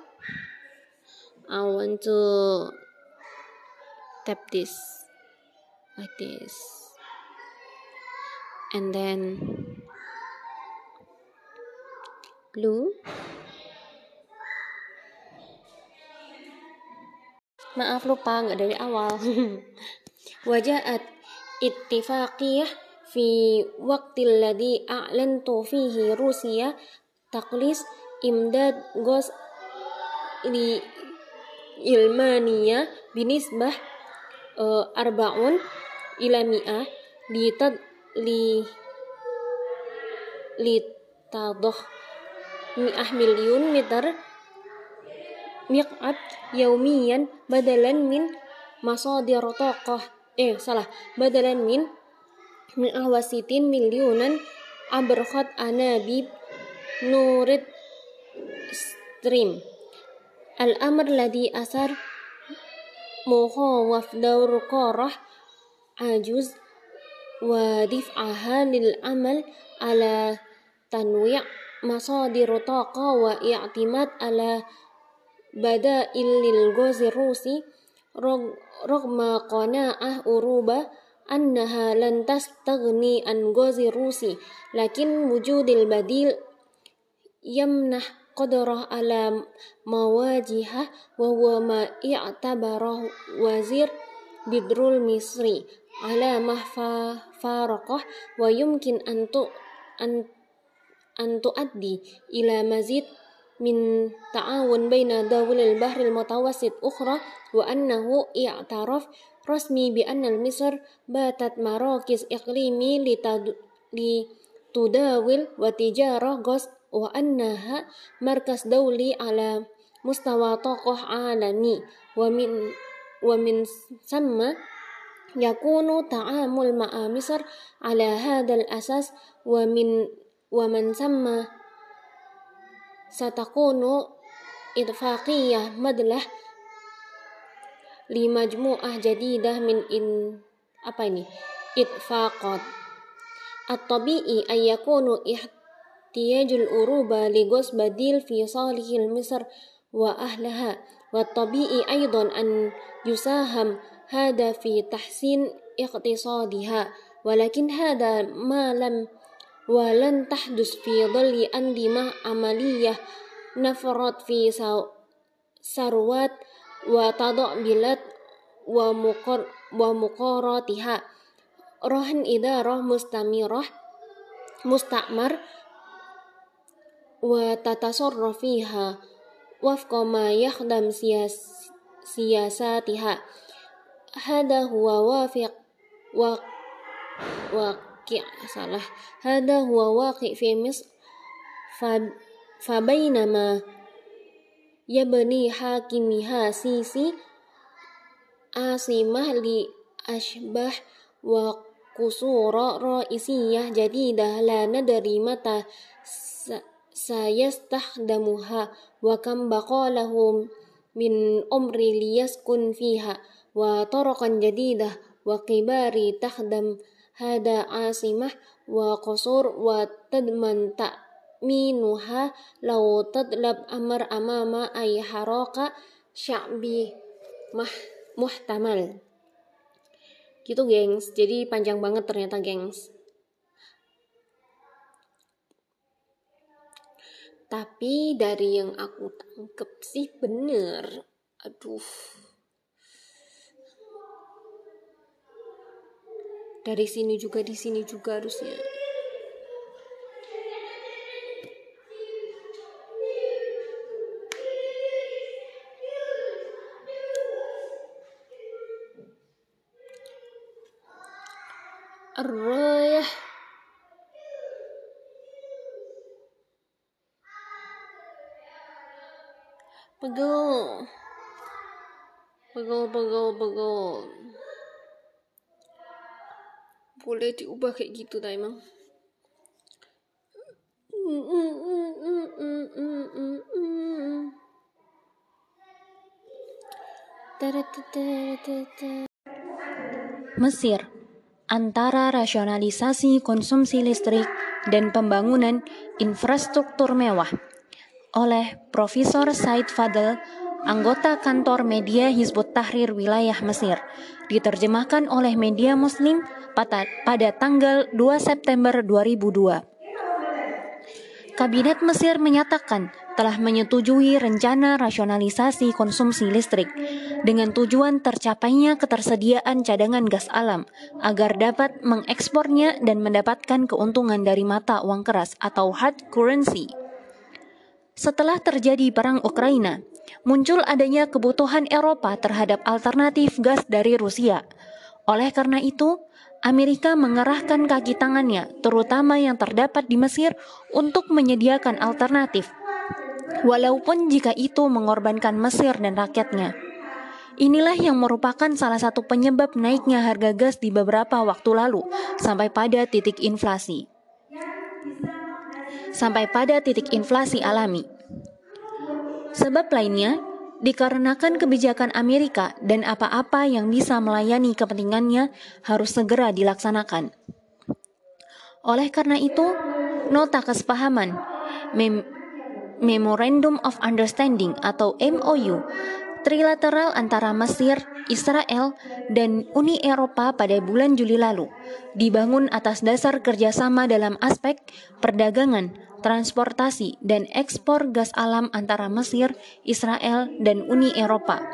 I want to tap this like this. And then glue maaf lupa nggak dari awal. Wajahat ittifaqiyah fi waqtil ladhi a'lantu fihi Rusia. Taklis imdad gos li ilmania binisbah uh, arbaun ila mi'ah li tad li li tadoh mi'ah milyun meter miqat yaumiyan badalan min masadir taqah eh salah. Badalan min mi'ah wasitin milyunan abrkhat anabib nurid stream. Al-amr ladhi asar وفد الرقارة عجوز ودفعها للعمل على تنويع مصادر طاقة واعتماد على بدائل للغاز الروسي رغم قناعة أوروبا أنها لن تستغني عن غاز الروسي لكن وجود البديل يمنح qadarahu ala mawajihah wa huwa ma i'tabarahu wazir bidrul misri ala mahfa faraqah wa yumkin antu antu addi ila mazid min ta'awun baina dawil al-bahr al-mutawassit ukhra wa annahu i'taraf rasmi bi anna al-misr batat marakis iqlimi li tudawil wa tijarah ghas wa annaha markas dauli ala mustawa tokoh alami. Wa min wa min samma yakunu ta'amul ma'a Misr ala hadal asas. Wa min wa man samma satakunu idfaqiyah madlah li majmu'ah jadidah min in apa ini? At-tabi'i احتياج الأوروبا لغوص بديل في صالح مصر وأهلها والطبيعي أيضا أن يساهم هذا في تحسين اقتصادها ولكن هذا ما لم ولن تحدث في ظل أنظمة عملية نفرت في ثروات وتضاملت ومقاراتها رهن إدارة مستمرة مستعمر وتتصرف فيها وفق ما يخدم سياس سياساتها هذا هو وافق واقع صلاح هذا هو واقع في مصر فبينما يبني حاكمها سيسي عاصمة لأشبه وقصور رئيسية جديدة لا ندري متى sayastahdamuha wa kam baqalahum min umri liyaskun fiha wa torokan jadidah wa kibari tahdam hada asimah wa qasur wa tadman ta'minuha law tadlab amar amama ay haraka sya'bi mah muhtamal. Gitu gengs. Jadi panjang banget ternyata gengs. Tapi dari yang aku tangkep sih bener. Aduh. Dari sini juga di sini juga harusnya pegel pegel pegel pegel boleh diubah kayak gitu tak emang Mesir antara rasionalisasi konsumsi listrik dan pembangunan infrastruktur mewah oleh Profesor Said Fadl, anggota kantor media Hizbut Tahrir wilayah Mesir, diterjemahkan oleh media muslim pada tanggal 2 September 2002. Kabinet Mesir menyatakan telah menyetujui rencana rasionalisasi konsumsi listrik dengan tujuan tercapainya ketersediaan cadangan gas alam agar dapat mengekspornya dan mendapatkan keuntungan dari mata uang keras atau hard currency. Setelah terjadi perang Ukraina, muncul adanya kebutuhan Eropa terhadap alternatif gas dari Rusia. Oleh karena itu, Amerika mengerahkan kaki tangannya, terutama yang terdapat di Mesir, untuk menyediakan alternatif, walaupun jika itu mengorbankan Mesir dan rakyatnya. Inilah yang merupakan salah satu penyebab naiknya harga gas di beberapa waktu lalu, sampai pada titik inflasi. Sampai pada titik inflasi alami. Sebab lainnya, dikarenakan kebijakan Amerika dan apa-apa yang bisa melayani kepentingannya harus segera dilaksanakan. Oleh karena itu, nota kesepahaman Mem Memorandum of Understanding atau MOU trilateral antara Mesir, Israel, dan Uni Eropa pada bulan Juli lalu dibangun atas dasar kerjasama dalam aspek perdagangan, transportasi, dan ekspor gas alam antara Mesir, Israel, dan Uni Eropa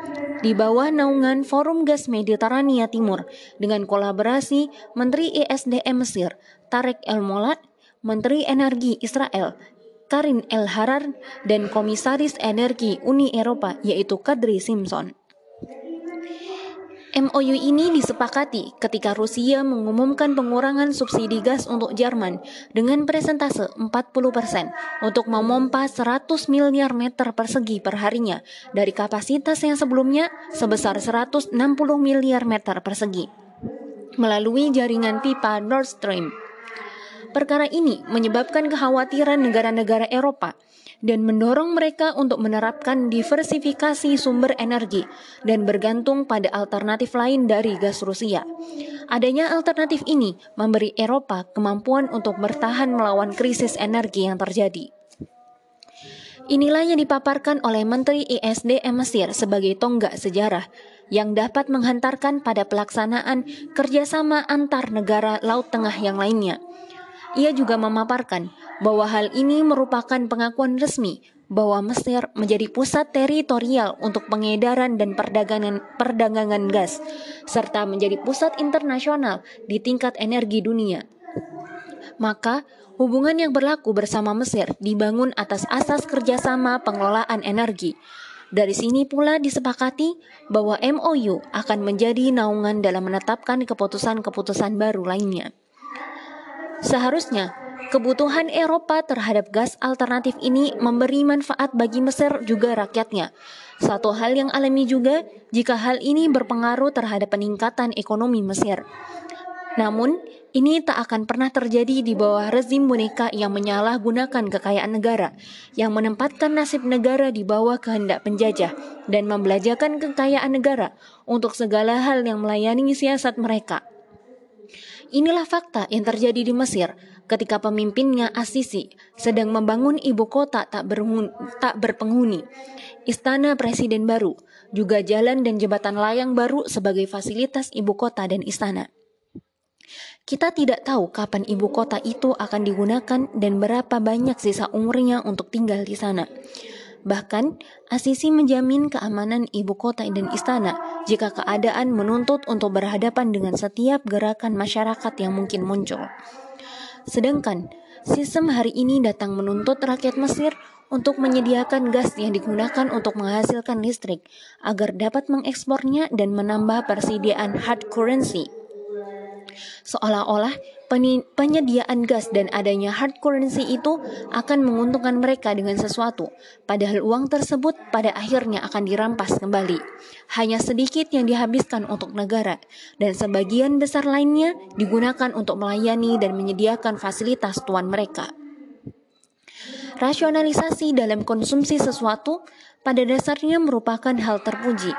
di bawah naungan Forum Gas Mediterania Timur dengan kolaborasi Menteri ESDM Mesir, Tarek El Molat, Menteri Energi Israel, Karin El Harar dan Komisaris Energi Uni Eropa yaitu Kadri Simpson. MOU ini disepakati ketika Rusia mengumumkan pengurangan subsidi gas untuk Jerman dengan presentase 40% untuk memompa 100 miliar meter persegi perharinya dari kapasitas yang sebelumnya sebesar 160 miliar meter persegi melalui jaringan pipa Nord Stream. Perkara ini menyebabkan kekhawatiran negara-negara Eropa dan mendorong mereka untuk menerapkan diversifikasi sumber energi dan bergantung pada alternatif lain dari gas Rusia. Adanya alternatif ini memberi Eropa kemampuan untuk bertahan melawan krisis energi yang terjadi. Inilah yang dipaparkan oleh Menteri ISDM Mesir sebagai tonggak sejarah yang dapat menghantarkan pada pelaksanaan kerjasama antar negara Laut Tengah yang lainnya. Ia juga memaparkan bahwa hal ini merupakan pengakuan resmi bahwa Mesir menjadi pusat teritorial untuk pengedaran dan perdagangan, perdagangan gas, serta menjadi pusat internasional di tingkat energi dunia. Maka, hubungan yang berlaku bersama Mesir dibangun atas asas kerjasama pengelolaan energi. Dari sini pula disepakati bahwa MOU akan menjadi naungan dalam menetapkan keputusan-keputusan baru lainnya. Seharusnya Kebutuhan Eropa terhadap gas alternatif ini memberi manfaat bagi Mesir juga rakyatnya. Satu hal yang alami juga jika hal ini berpengaruh terhadap peningkatan ekonomi Mesir. Namun, ini tak akan pernah terjadi di bawah rezim boneka yang menyalahgunakan kekayaan negara, yang menempatkan nasib negara di bawah kehendak penjajah, dan membelajarkan kekayaan negara untuk segala hal yang melayani siasat mereka. Inilah fakta yang terjadi di Mesir ketika pemimpinnya Asisi sedang membangun ibu kota tak, berhun, tak berpenghuni, istana presiden baru, juga jalan dan jembatan layang baru sebagai fasilitas ibu kota dan istana. Kita tidak tahu kapan ibu kota itu akan digunakan dan berapa banyak sisa umurnya untuk tinggal di sana. Bahkan, Asisi menjamin keamanan ibu kota dan istana jika keadaan menuntut untuk berhadapan dengan setiap gerakan masyarakat yang mungkin muncul. Sedangkan, sistem hari ini datang menuntut rakyat Mesir untuk menyediakan gas yang digunakan untuk menghasilkan listrik agar dapat mengekspornya dan menambah persediaan hard currency Seolah-olah penyediaan gas dan adanya hard currency itu akan menguntungkan mereka dengan sesuatu, padahal uang tersebut pada akhirnya akan dirampas kembali. Hanya sedikit yang dihabiskan untuk negara, dan sebagian besar lainnya digunakan untuk melayani dan menyediakan fasilitas tuan mereka. Rasionalisasi dalam konsumsi sesuatu pada dasarnya merupakan hal terpuji,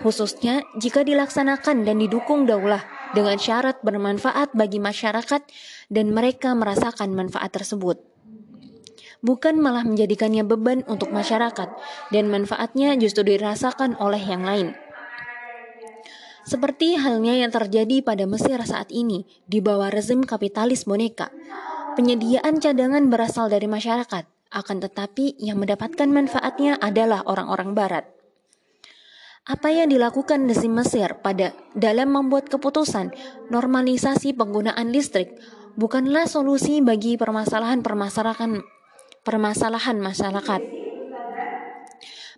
khususnya jika dilaksanakan dan didukung daulah dengan syarat bermanfaat bagi masyarakat dan mereka merasakan manfaat tersebut. Bukan malah menjadikannya beban untuk masyarakat dan manfaatnya justru dirasakan oleh yang lain. Seperti halnya yang terjadi pada Mesir saat ini di bawah rezim kapitalis boneka. Penyediaan cadangan berasal dari masyarakat, akan tetapi yang mendapatkan manfaatnya adalah orang-orang barat. Apa yang dilakukan rezim Mesir pada dalam membuat keputusan normalisasi penggunaan listrik bukanlah solusi bagi permasalahan-permasalahan permasalahan masyarakat.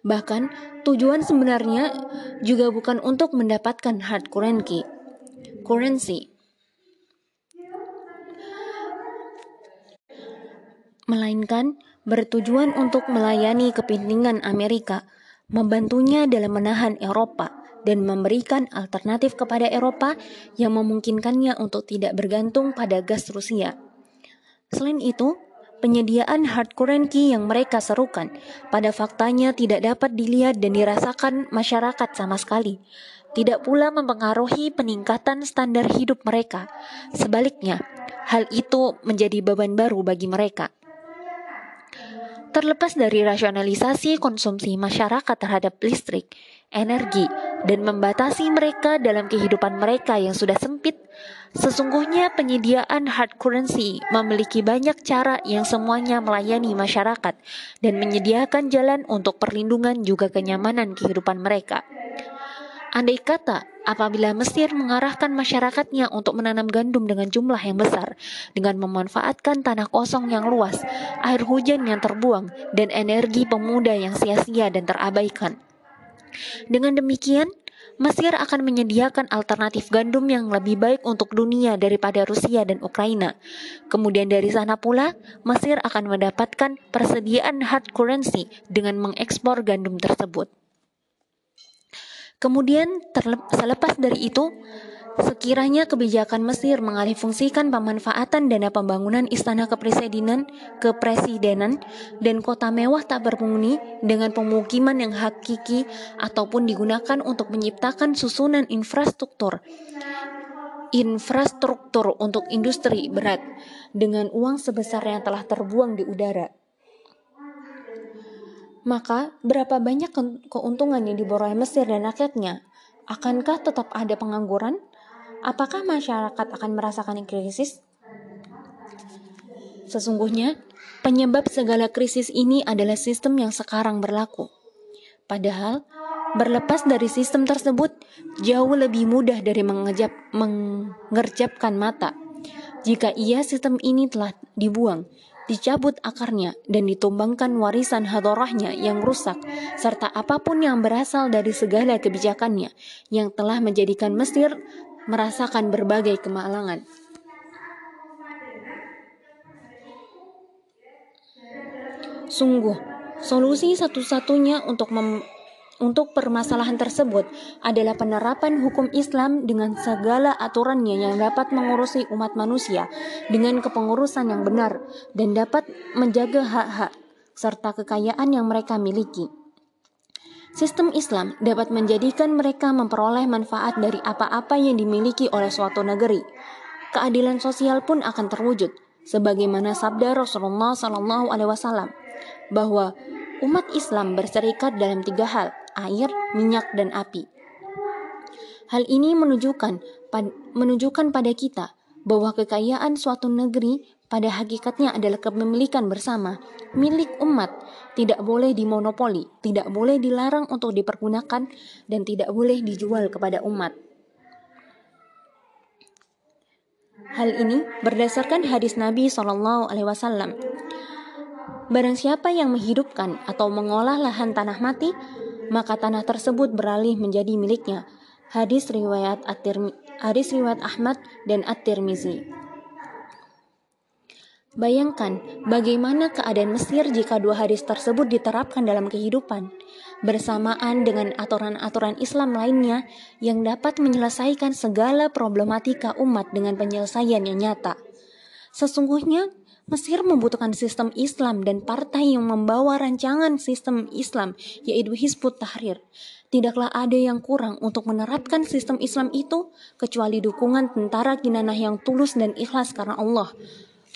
Bahkan tujuan sebenarnya juga bukan untuk mendapatkan hard currency. Currency melainkan bertujuan untuk melayani kepentingan Amerika membantunya dalam menahan Eropa dan memberikan alternatif kepada Eropa yang memungkinkannya untuk tidak bergantung pada gas Rusia. Selain itu, penyediaan hard currency yang mereka serukan pada faktanya tidak dapat dilihat dan dirasakan masyarakat sama sekali. Tidak pula mempengaruhi peningkatan standar hidup mereka. Sebaliknya, hal itu menjadi beban baru bagi mereka. Terlepas dari rasionalisasi konsumsi masyarakat terhadap listrik, energi, dan membatasi mereka dalam kehidupan mereka yang sudah sempit, sesungguhnya penyediaan hard currency memiliki banyak cara yang semuanya melayani masyarakat dan menyediakan jalan untuk perlindungan juga kenyamanan kehidupan mereka. Andai kata apabila Mesir mengarahkan masyarakatnya untuk menanam gandum dengan jumlah yang besar, dengan memanfaatkan tanah kosong yang luas, air hujan yang terbuang, dan energi pemuda yang sia-sia dan terabaikan. Dengan demikian, Mesir akan menyediakan alternatif gandum yang lebih baik untuk dunia daripada Rusia dan Ukraina. Kemudian dari sana pula, Mesir akan mendapatkan persediaan hard currency dengan mengekspor gandum tersebut. Kemudian selepas dari itu, Sekiranya kebijakan Mesir mengalihfungsikan pemanfaatan dana pembangunan istana kepresidenan, kepresidenan dan kota mewah tak berpenghuni dengan pemukiman yang hakiki ataupun digunakan untuk menciptakan susunan infrastruktur infrastruktur untuk industri berat dengan uang sebesar yang telah terbuang di udara. Maka, berapa banyak keuntungan yang diborong Mesir dan rakyatnya? Akankah tetap ada pengangguran? apakah masyarakat akan merasakan krisis? Sesungguhnya, penyebab segala krisis ini adalah sistem yang sekarang berlaku. Padahal, berlepas dari sistem tersebut jauh lebih mudah dari mengejap, mengerjapkan mata. Jika ia sistem ini telah dibuang, dicabut akarnya, dan ditumbangkan warisan hadorahnya yang rusak, serta apa pun yang berasal dari segala kebijakannya yang telah menjadikan Mesir merasakan berbagai kemalangan. Sungguh, solusi satu-satunya untuk untuk permasalahan tersebut adalah penerapan hukum Islam dengan segala aturannya yang dapat mengurusi umat manusia dengan kepengurusan yang benar dan dapat menjaga hak-hak serta kekayaan yang mereka miliki. Sistem Islam dapat menjadikan mereka memperoleh manfaat dari apa-apa yang dimiliki oleh suatu negeri. Keadilan sosial pun akan terwujud, sebagaimana sabda Rasulullah Wasallam bahwa umat Islam berserikat dalam tiga hal: air, minyak, dan api. Hal ini menunjukkan menunjukkan pada kita bahwa kekayaan suatu negeri pada hakikatnya adalah kepemilikan bersama, milik umat, tidak boleh dimonopoli, tidak boleh dilarang untuk dipergunakan, dan tidak boleh dijual kepada umat. Hal ini berdasarkan hadis Nabi Shallallahu Alaihi Wasallam. Barang siapa yang menghidupkan atau mengolah lahan tanah mati, maka tanah tersebut beralih menjadi miliknya. Hadis riwayat at hadis riwayat Ahmad dan At-Tirmizi. Bayangkan bagaimana keadaan Mesir jika dua hadis tersebut diterapkan dalam kehidupan, bersamaan dengan aturan-aturan Islam lainnya yang dapat menyelesaikan segala problematika umat dengan penyelesaian yang nyata. Sesungguhnya, Mesir membutuhkan sistem Islam dan partai yang membawa rancangan sistem Islam, yaitu Hizbut Tahrir. Tidaklah ada yang kurang untuk menerapkan sistem Islam itu, kecuali dukungan tentara kinanah yang tulus dan ikhlas karena Allah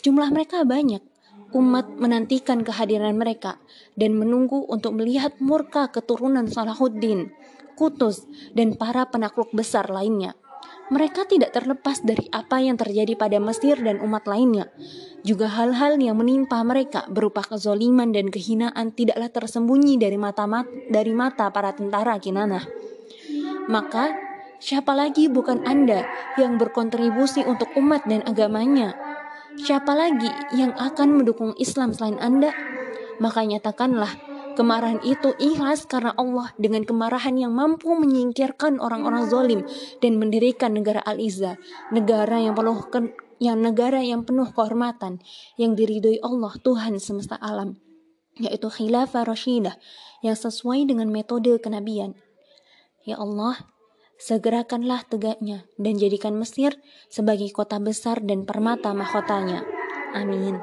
Jumlah mereka banyak. Umat menantikan kehadiran mereka dan menunggu untuk melihat murka keturunan Salahuddin, Kutus, dan para penakluk besar lainnya. Mereka tidak terlepas dari apa yang terjadi pada Mesir dan umat lainnya. Juga hal-hal yang menimpa mereka berupa kezoliman dan kehinaan tidaklah tersembunyi dari mata, mat dari mata para tentara Kinanah. Maka, siapa lagi bukan Anda yang berkontribusi untuk umat dan agamanya? Siapa lagi yang akan mendukung Islam selain Anda? Maka nyatakanlah kemarahan itu ikhlas karena Allah dengan kemarahan yang mampu menyingkirkan orang-orang zalim dan mendirikan negara Al-Izzah, negara yang penuh yang negara yang penuh kehormatan yang diridhoi Allah Tuhan semesta alam, yaitu khilafah rasyidah yang sesuai dengan metode kenabian. Ya Allah, segerakanlah tegaknya dan jadikan Mesir sebagai kota besar dan permata mahkotanya. Amin.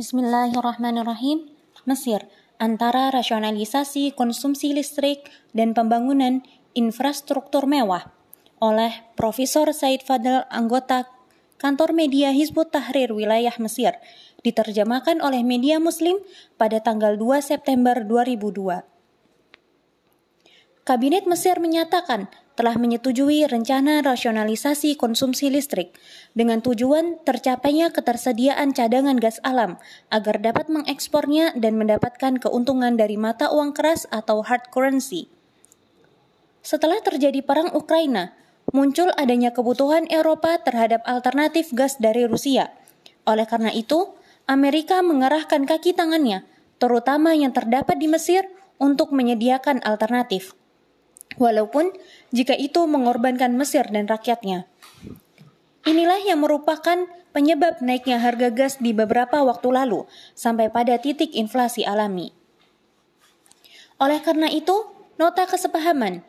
Bismillahirrahmanirrahim. Mesir antara rasionalisasi konsumsi listrik dan pembangunan infrastruktur mewah oleh Profesor Said Fadl anggota Kantor Media Hizbut Tahrir Wilayah Mesir diterjemahkan oleh media muslim pada tanggal 2 September 2002. Kabinet Mesir menyatakan telah menyetujui rencana rasionalisasi konsumsi listrik dengan tujuan tercapainya ketersediaan cadangan gas alam agar dapat mengekspornya dan mendapatkan keuntungan dari mata uang keras atau hard currency. Setelah terjadi perang Ukraina, muncul adanya kebutuhan Eropa terhadap alternatif gas dari Rusia. Oleh karena itu, Amerika mengerahkan kaki tangannya, terutama yang terdapat di Mesir, untuk menyediakan alternatif. Walaupun jika itu mengorbankan Mesir dan rakyatnya. Inilah yang merupakan penyebab naiknya harga gas di beberapa waktu lalu sampai pada titik inflasi alami. Oleh karena itu, nota kesepahaman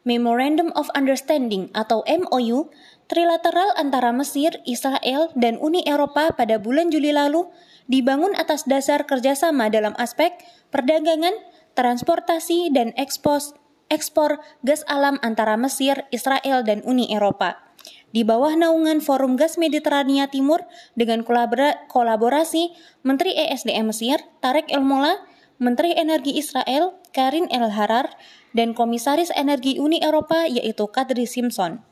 Memorandum of Understanding atau MOU trilateral antara Mesir, Israel, dan Uni Eropa pada bulan Juli lalu dibangun atas dasar kerjasama dalam aspek perdagangan, transportasi, dan ekspos, ekspor gas alam antara Mesir, Israel, dan Uni Eropa di bawah naungan Forum Gas Mediterania Timur dengan kolaborasi Menteri ESDM Mesir, Tarek El Mola, Menteri Energi Israel, Karin El Harar, dan Komisaris Energi Uni Eropa yaitu Kadri Simpson.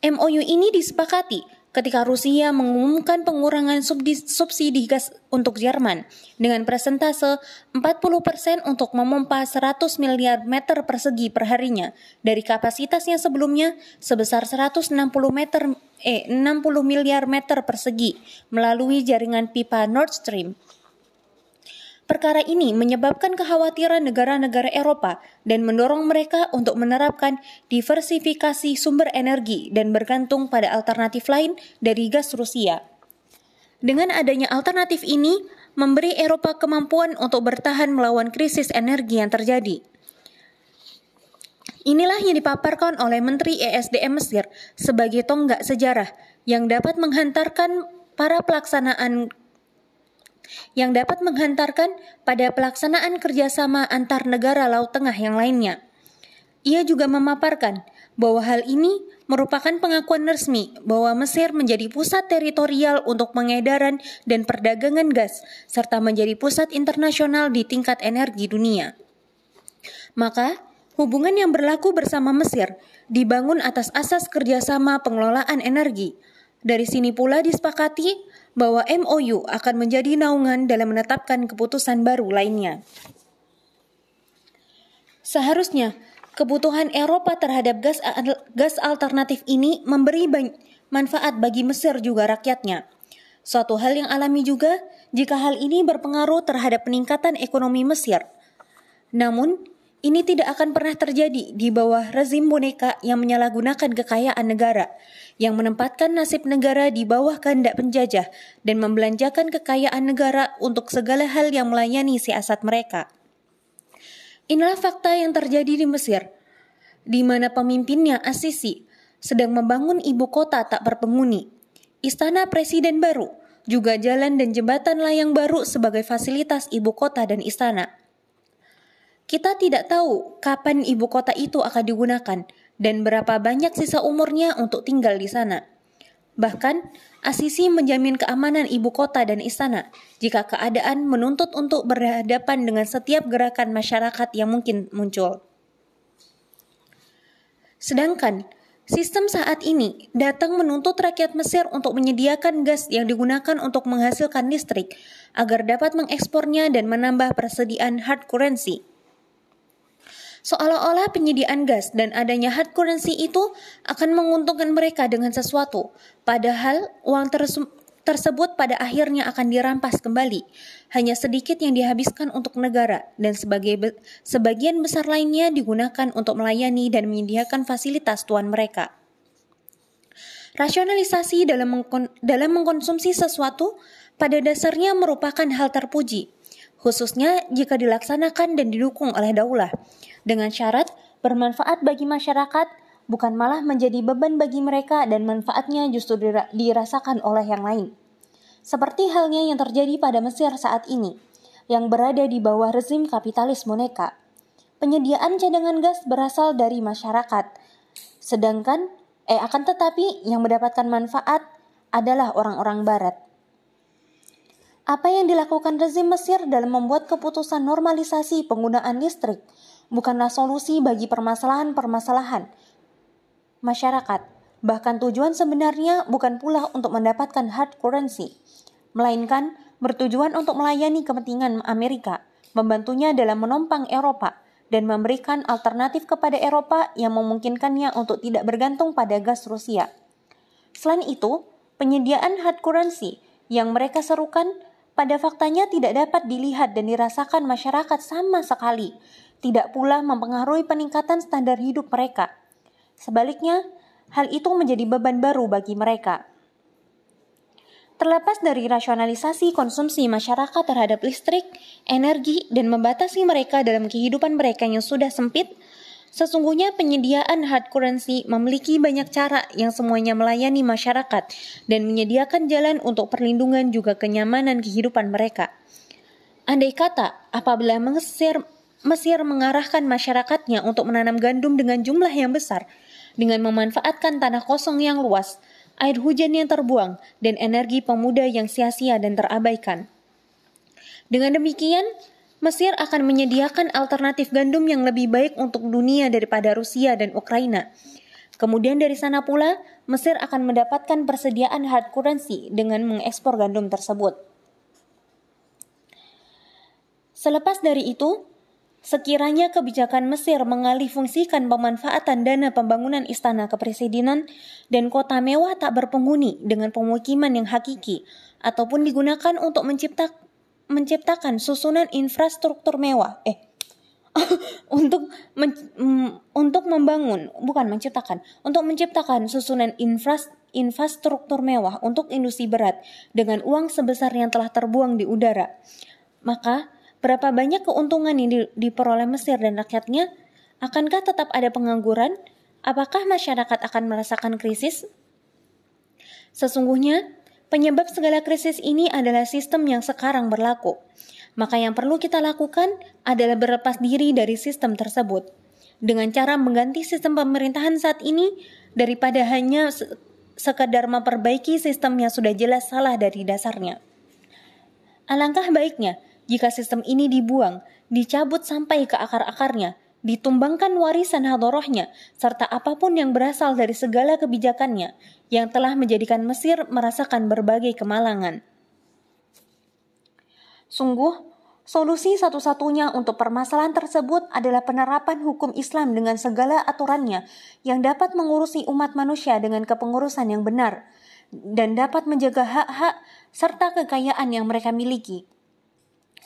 MOU ini disepakati ketika Rusia mengumumkan pengurangan subsidi gas untuk Jerman dengan presentase 40% untuk memompa 100 miliar meter persegi perharinya dari kapasitasnya sebelumnya sebesar 160 meter eh 60 miliar meter persegi melalui jaringan pipa Nord Stream. Perkara ini menyebabkan kekhawatiran negara-negara Eropa dan mendorong mereka untuk menerapkan diversifikasi sumber energi dan bergantung pada alternatif lain dari gas Rusia. Dengan adanya alternatif ini, memberi Eropa kemampuan untuk bertahan melawan krisis energi yang terjadi. Inilah yang dipaparkan oleh Menteri ESDM Mesir sebagai tonggak sejarah yang dapat menghantarkan para pelaksanaan yang dapat menghantarkan pada pelaksanaan kerjasama antar negara Laut Tengah yang lainnya. Ia juga memaparkan bahwa hal ini merupakan pengakuan resmi bahwa Mesir menjadi pusat teritorial untuk pengedaran dan perdagangan gas, serta menjadi pusat internasional di tingkat energi dunia. Maka, hubungan yang berlaku bersama Mesir dibangun atas asas kerjasama pengelolaan energi. Dari sini pula disepakati bahwa MOU akan menjadi naungan dalam menetapkan keputusan baru lainnya. Seharusnya, kebutuhan Eropa terhadap gas, gas alternatif ini memberi manfaat bagi Mesir juga rakyatnya. Suatu hal yang alami juga jika hal ini berpengaruh terhadap peningkatan ekonomi Mesir. Namun, ini tidak akan pernah terjadi di bawah rezim boneka yang menyalahgunakan kekayaan negara, yang menempatkan nasib negara di bawah kehendak penjajah dan membelanjakan kekayaan negara untuk segala hal yang melayani siasat mereka. Inilah fakta yang terjadi di Mesir, di mana pemimpinnya Asisi sedang membangun ibu kota tak berpenghuni, istana presiden baru, juga jalan dan jembatan layang baru sebagai fasilitas ibu kota dan istana. Kita tidak tahu kapan ibu kota itu akan digunakan dan berapa banyak sisa umurnya untuk tinggal di sana. Bahkan, Asisi menjamin keamanan ibu kota dan istana jika keadaan menuntut untuk berhadapan dengan setiap gerakan masyarakat yang mungkin muncul. Sedangkan, sistem saat ini datang menuntut rakyat Mesir untuk menyediakan gas yang digunakan untuk menghasilkan listrik agar dapat mengekspornya dan menambah persediaan hard currency Seolah-olah penyediaan gas dan adanya hard currency itu akan menguntungkan mereka dengan sesuatu, padahal uang tersebut pada akhirnya akan dirampas kembali. Hanya sedikit yang dihabiskan untuk negara dan sebagai sebagian besar lainnya digunakan untuk melayani dan menyediakan fasilitas tuan mereka. Rasionalisasi dalam, mengkon dalam mengkonsumsi sesuatu pada dasarnya merupakan hal terpuji, khususnya jika dilaksanakan dan didukung oleh daulah dengan syarat bermanfaat bagi masyarakat, bukan malah menjadi beban bagi mereka dan manfaatnya justru dirasakan oleh yang lain. Seperti halnya yang terjadi pada Mesir saat ini, yang berada di bawah rezim kapitalis moneka. Penyediaan cadangan gas berasal dari masyarakat, sedangkan eh akan tetapi yang mendapatkan manfaat adalah orang-orang barat. Apa yang dilakukan rezim Mesir dalam membuat keputusan normalisasi penggunaan listrik bukanlah solusi bagi permasalahan-permasalahan masyarakat. Bahkan tujuan sebenarnya bukan pula untuk mendapatkan hard currency, melainkan bertujuan untuk melayani kepentingan Amerika, membantunya dalam menompang Eropa, dan memberikan alternatif kepada Eropa yang memungkinkannya untuk tidak bergantung pada gas Rusia. Selain itu, penyediaan hard currency yang mereka serukan pada faktanya tidak dapat dilihat dan dirasakan masyarakat sama sekali, tidak pula mempengaruhi peningkatan standar hidup mereka. Sebaliknya, hal itu menjadi beban baru bagi mereka. Terlepas dari rasionalisasi konsumsi masyarakat terhadap listrik, energi, dan membatasi mereka dalam kehidupan mereka yang sudah sempit, sesungguhnya penyediaan hard currency memiliki banyak cara yang semuanya melayani masyarakat dan menyediakan jalan untuk perlindungan juga kenyamanan kehidupan mereka. Andai kata, apabila Mesir, Mesir mengarahkan masyarakatnya untuk menanam gandum dengan jumlah yang besar, dengan memanfaatkan tanah kosong yang luas, air hujan yang terbuang, dan energi pemuda yang sia-sia dan terabaikan. Dengan demikian, Mesir akan menyediakan alternatif gandum yang lebih baik untuk dunia daripada Rusia dan Ukraina. Kemudian dari sana pula, Mesir akan mendapatkan persediaan hard currency dengan mengekspor gandum tersebut. Selepas dari itu, Sekiranya kebijakan Mesir mengalih fungsikan pemanfaatan dana pembangunan istana kepresidenan dan kota mewah tak berpenghuni dengan pemukiman yang hakiki, ataupun digunakan untuk mencipta, menciptakan susunan infrastruktur mewah, eh, untuk men, mm, untuk membangun, bukan menciptakan, untuk menciptakan susunan infras, infrastruktur mewah untuk industri berat dengan uang sebesar yang telah terbuang di udara, maka Berapa banyak keuntungan yang diperoleh Mesir dan rakyatnya? Akankah tetap ada pengangguran? Apakah masyarakat akan merasakan krisis? Sesungguhnya, penyebab segala krisis ini adalah sistem yang sekarang berlaku. Maka yang perlu kita lakukan adalah berlepas diri dari sistem tersebut. Dengan cara mengganti sistem pemerintahan saat ini daripada hanya sekadar memperbaiki sistem yang sudah jelas salah dari dasarnya. Alangkah baiknya jika sistem ini dibuang, dicabut sampai ke akar-akarnya, ditumbangkan warisan hadorohnya, serta apa pun yang berasal dari segala kebijakannya, yang telah menjadikan Mesir merasakan berbagai kemalangan. Sungguh, solusi satu-satunya untuk permasalahan tersebut adalah penerapan hukum Islam dengan segala aturannya yang dapat mengurusi umat manusia dengan kepengurusan yang benar dan dapat menjaga hak-hak serta kekayaan yang mereka miliki.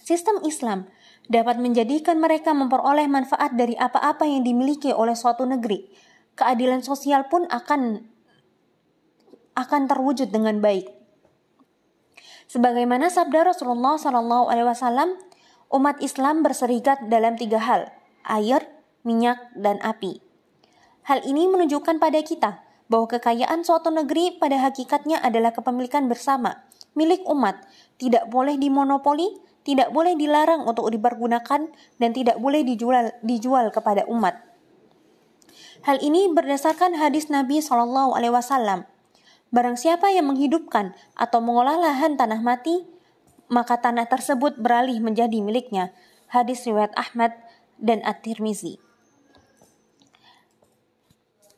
Sistem Islam dapat menjadikan mereka memperoleh manfaat dari apa-apa yang dimiliki oleh suatu negeri. Keadilan sosial pun akan akan terwujud dengan baik. Sebagaimana sabda Rasulullah Shallallahu Alaihi Wasallam, umat Islam berserikat dalam tiga hal: air, minyak, dan api. Hal ini menunjukkan pada kita bahwa kekayaan suatu negeri pada hakikatnya adalah kepemilikan bersama, milik umat, tidak boleh dimonopoli tidak boleh dilarang untuk dipergunakan dan tidak boleh dijual dijual kepada umat. Hal ini berdasarkan hadis Nabi Shallallahu Alaihi Wasallam. Barang siapa yang menghidupkan atau mengolah lahan tanah mati, maka tanah tersebut beralih menjadi miliknya. Hadis riwayat Ahmad dan At-Tirmizi.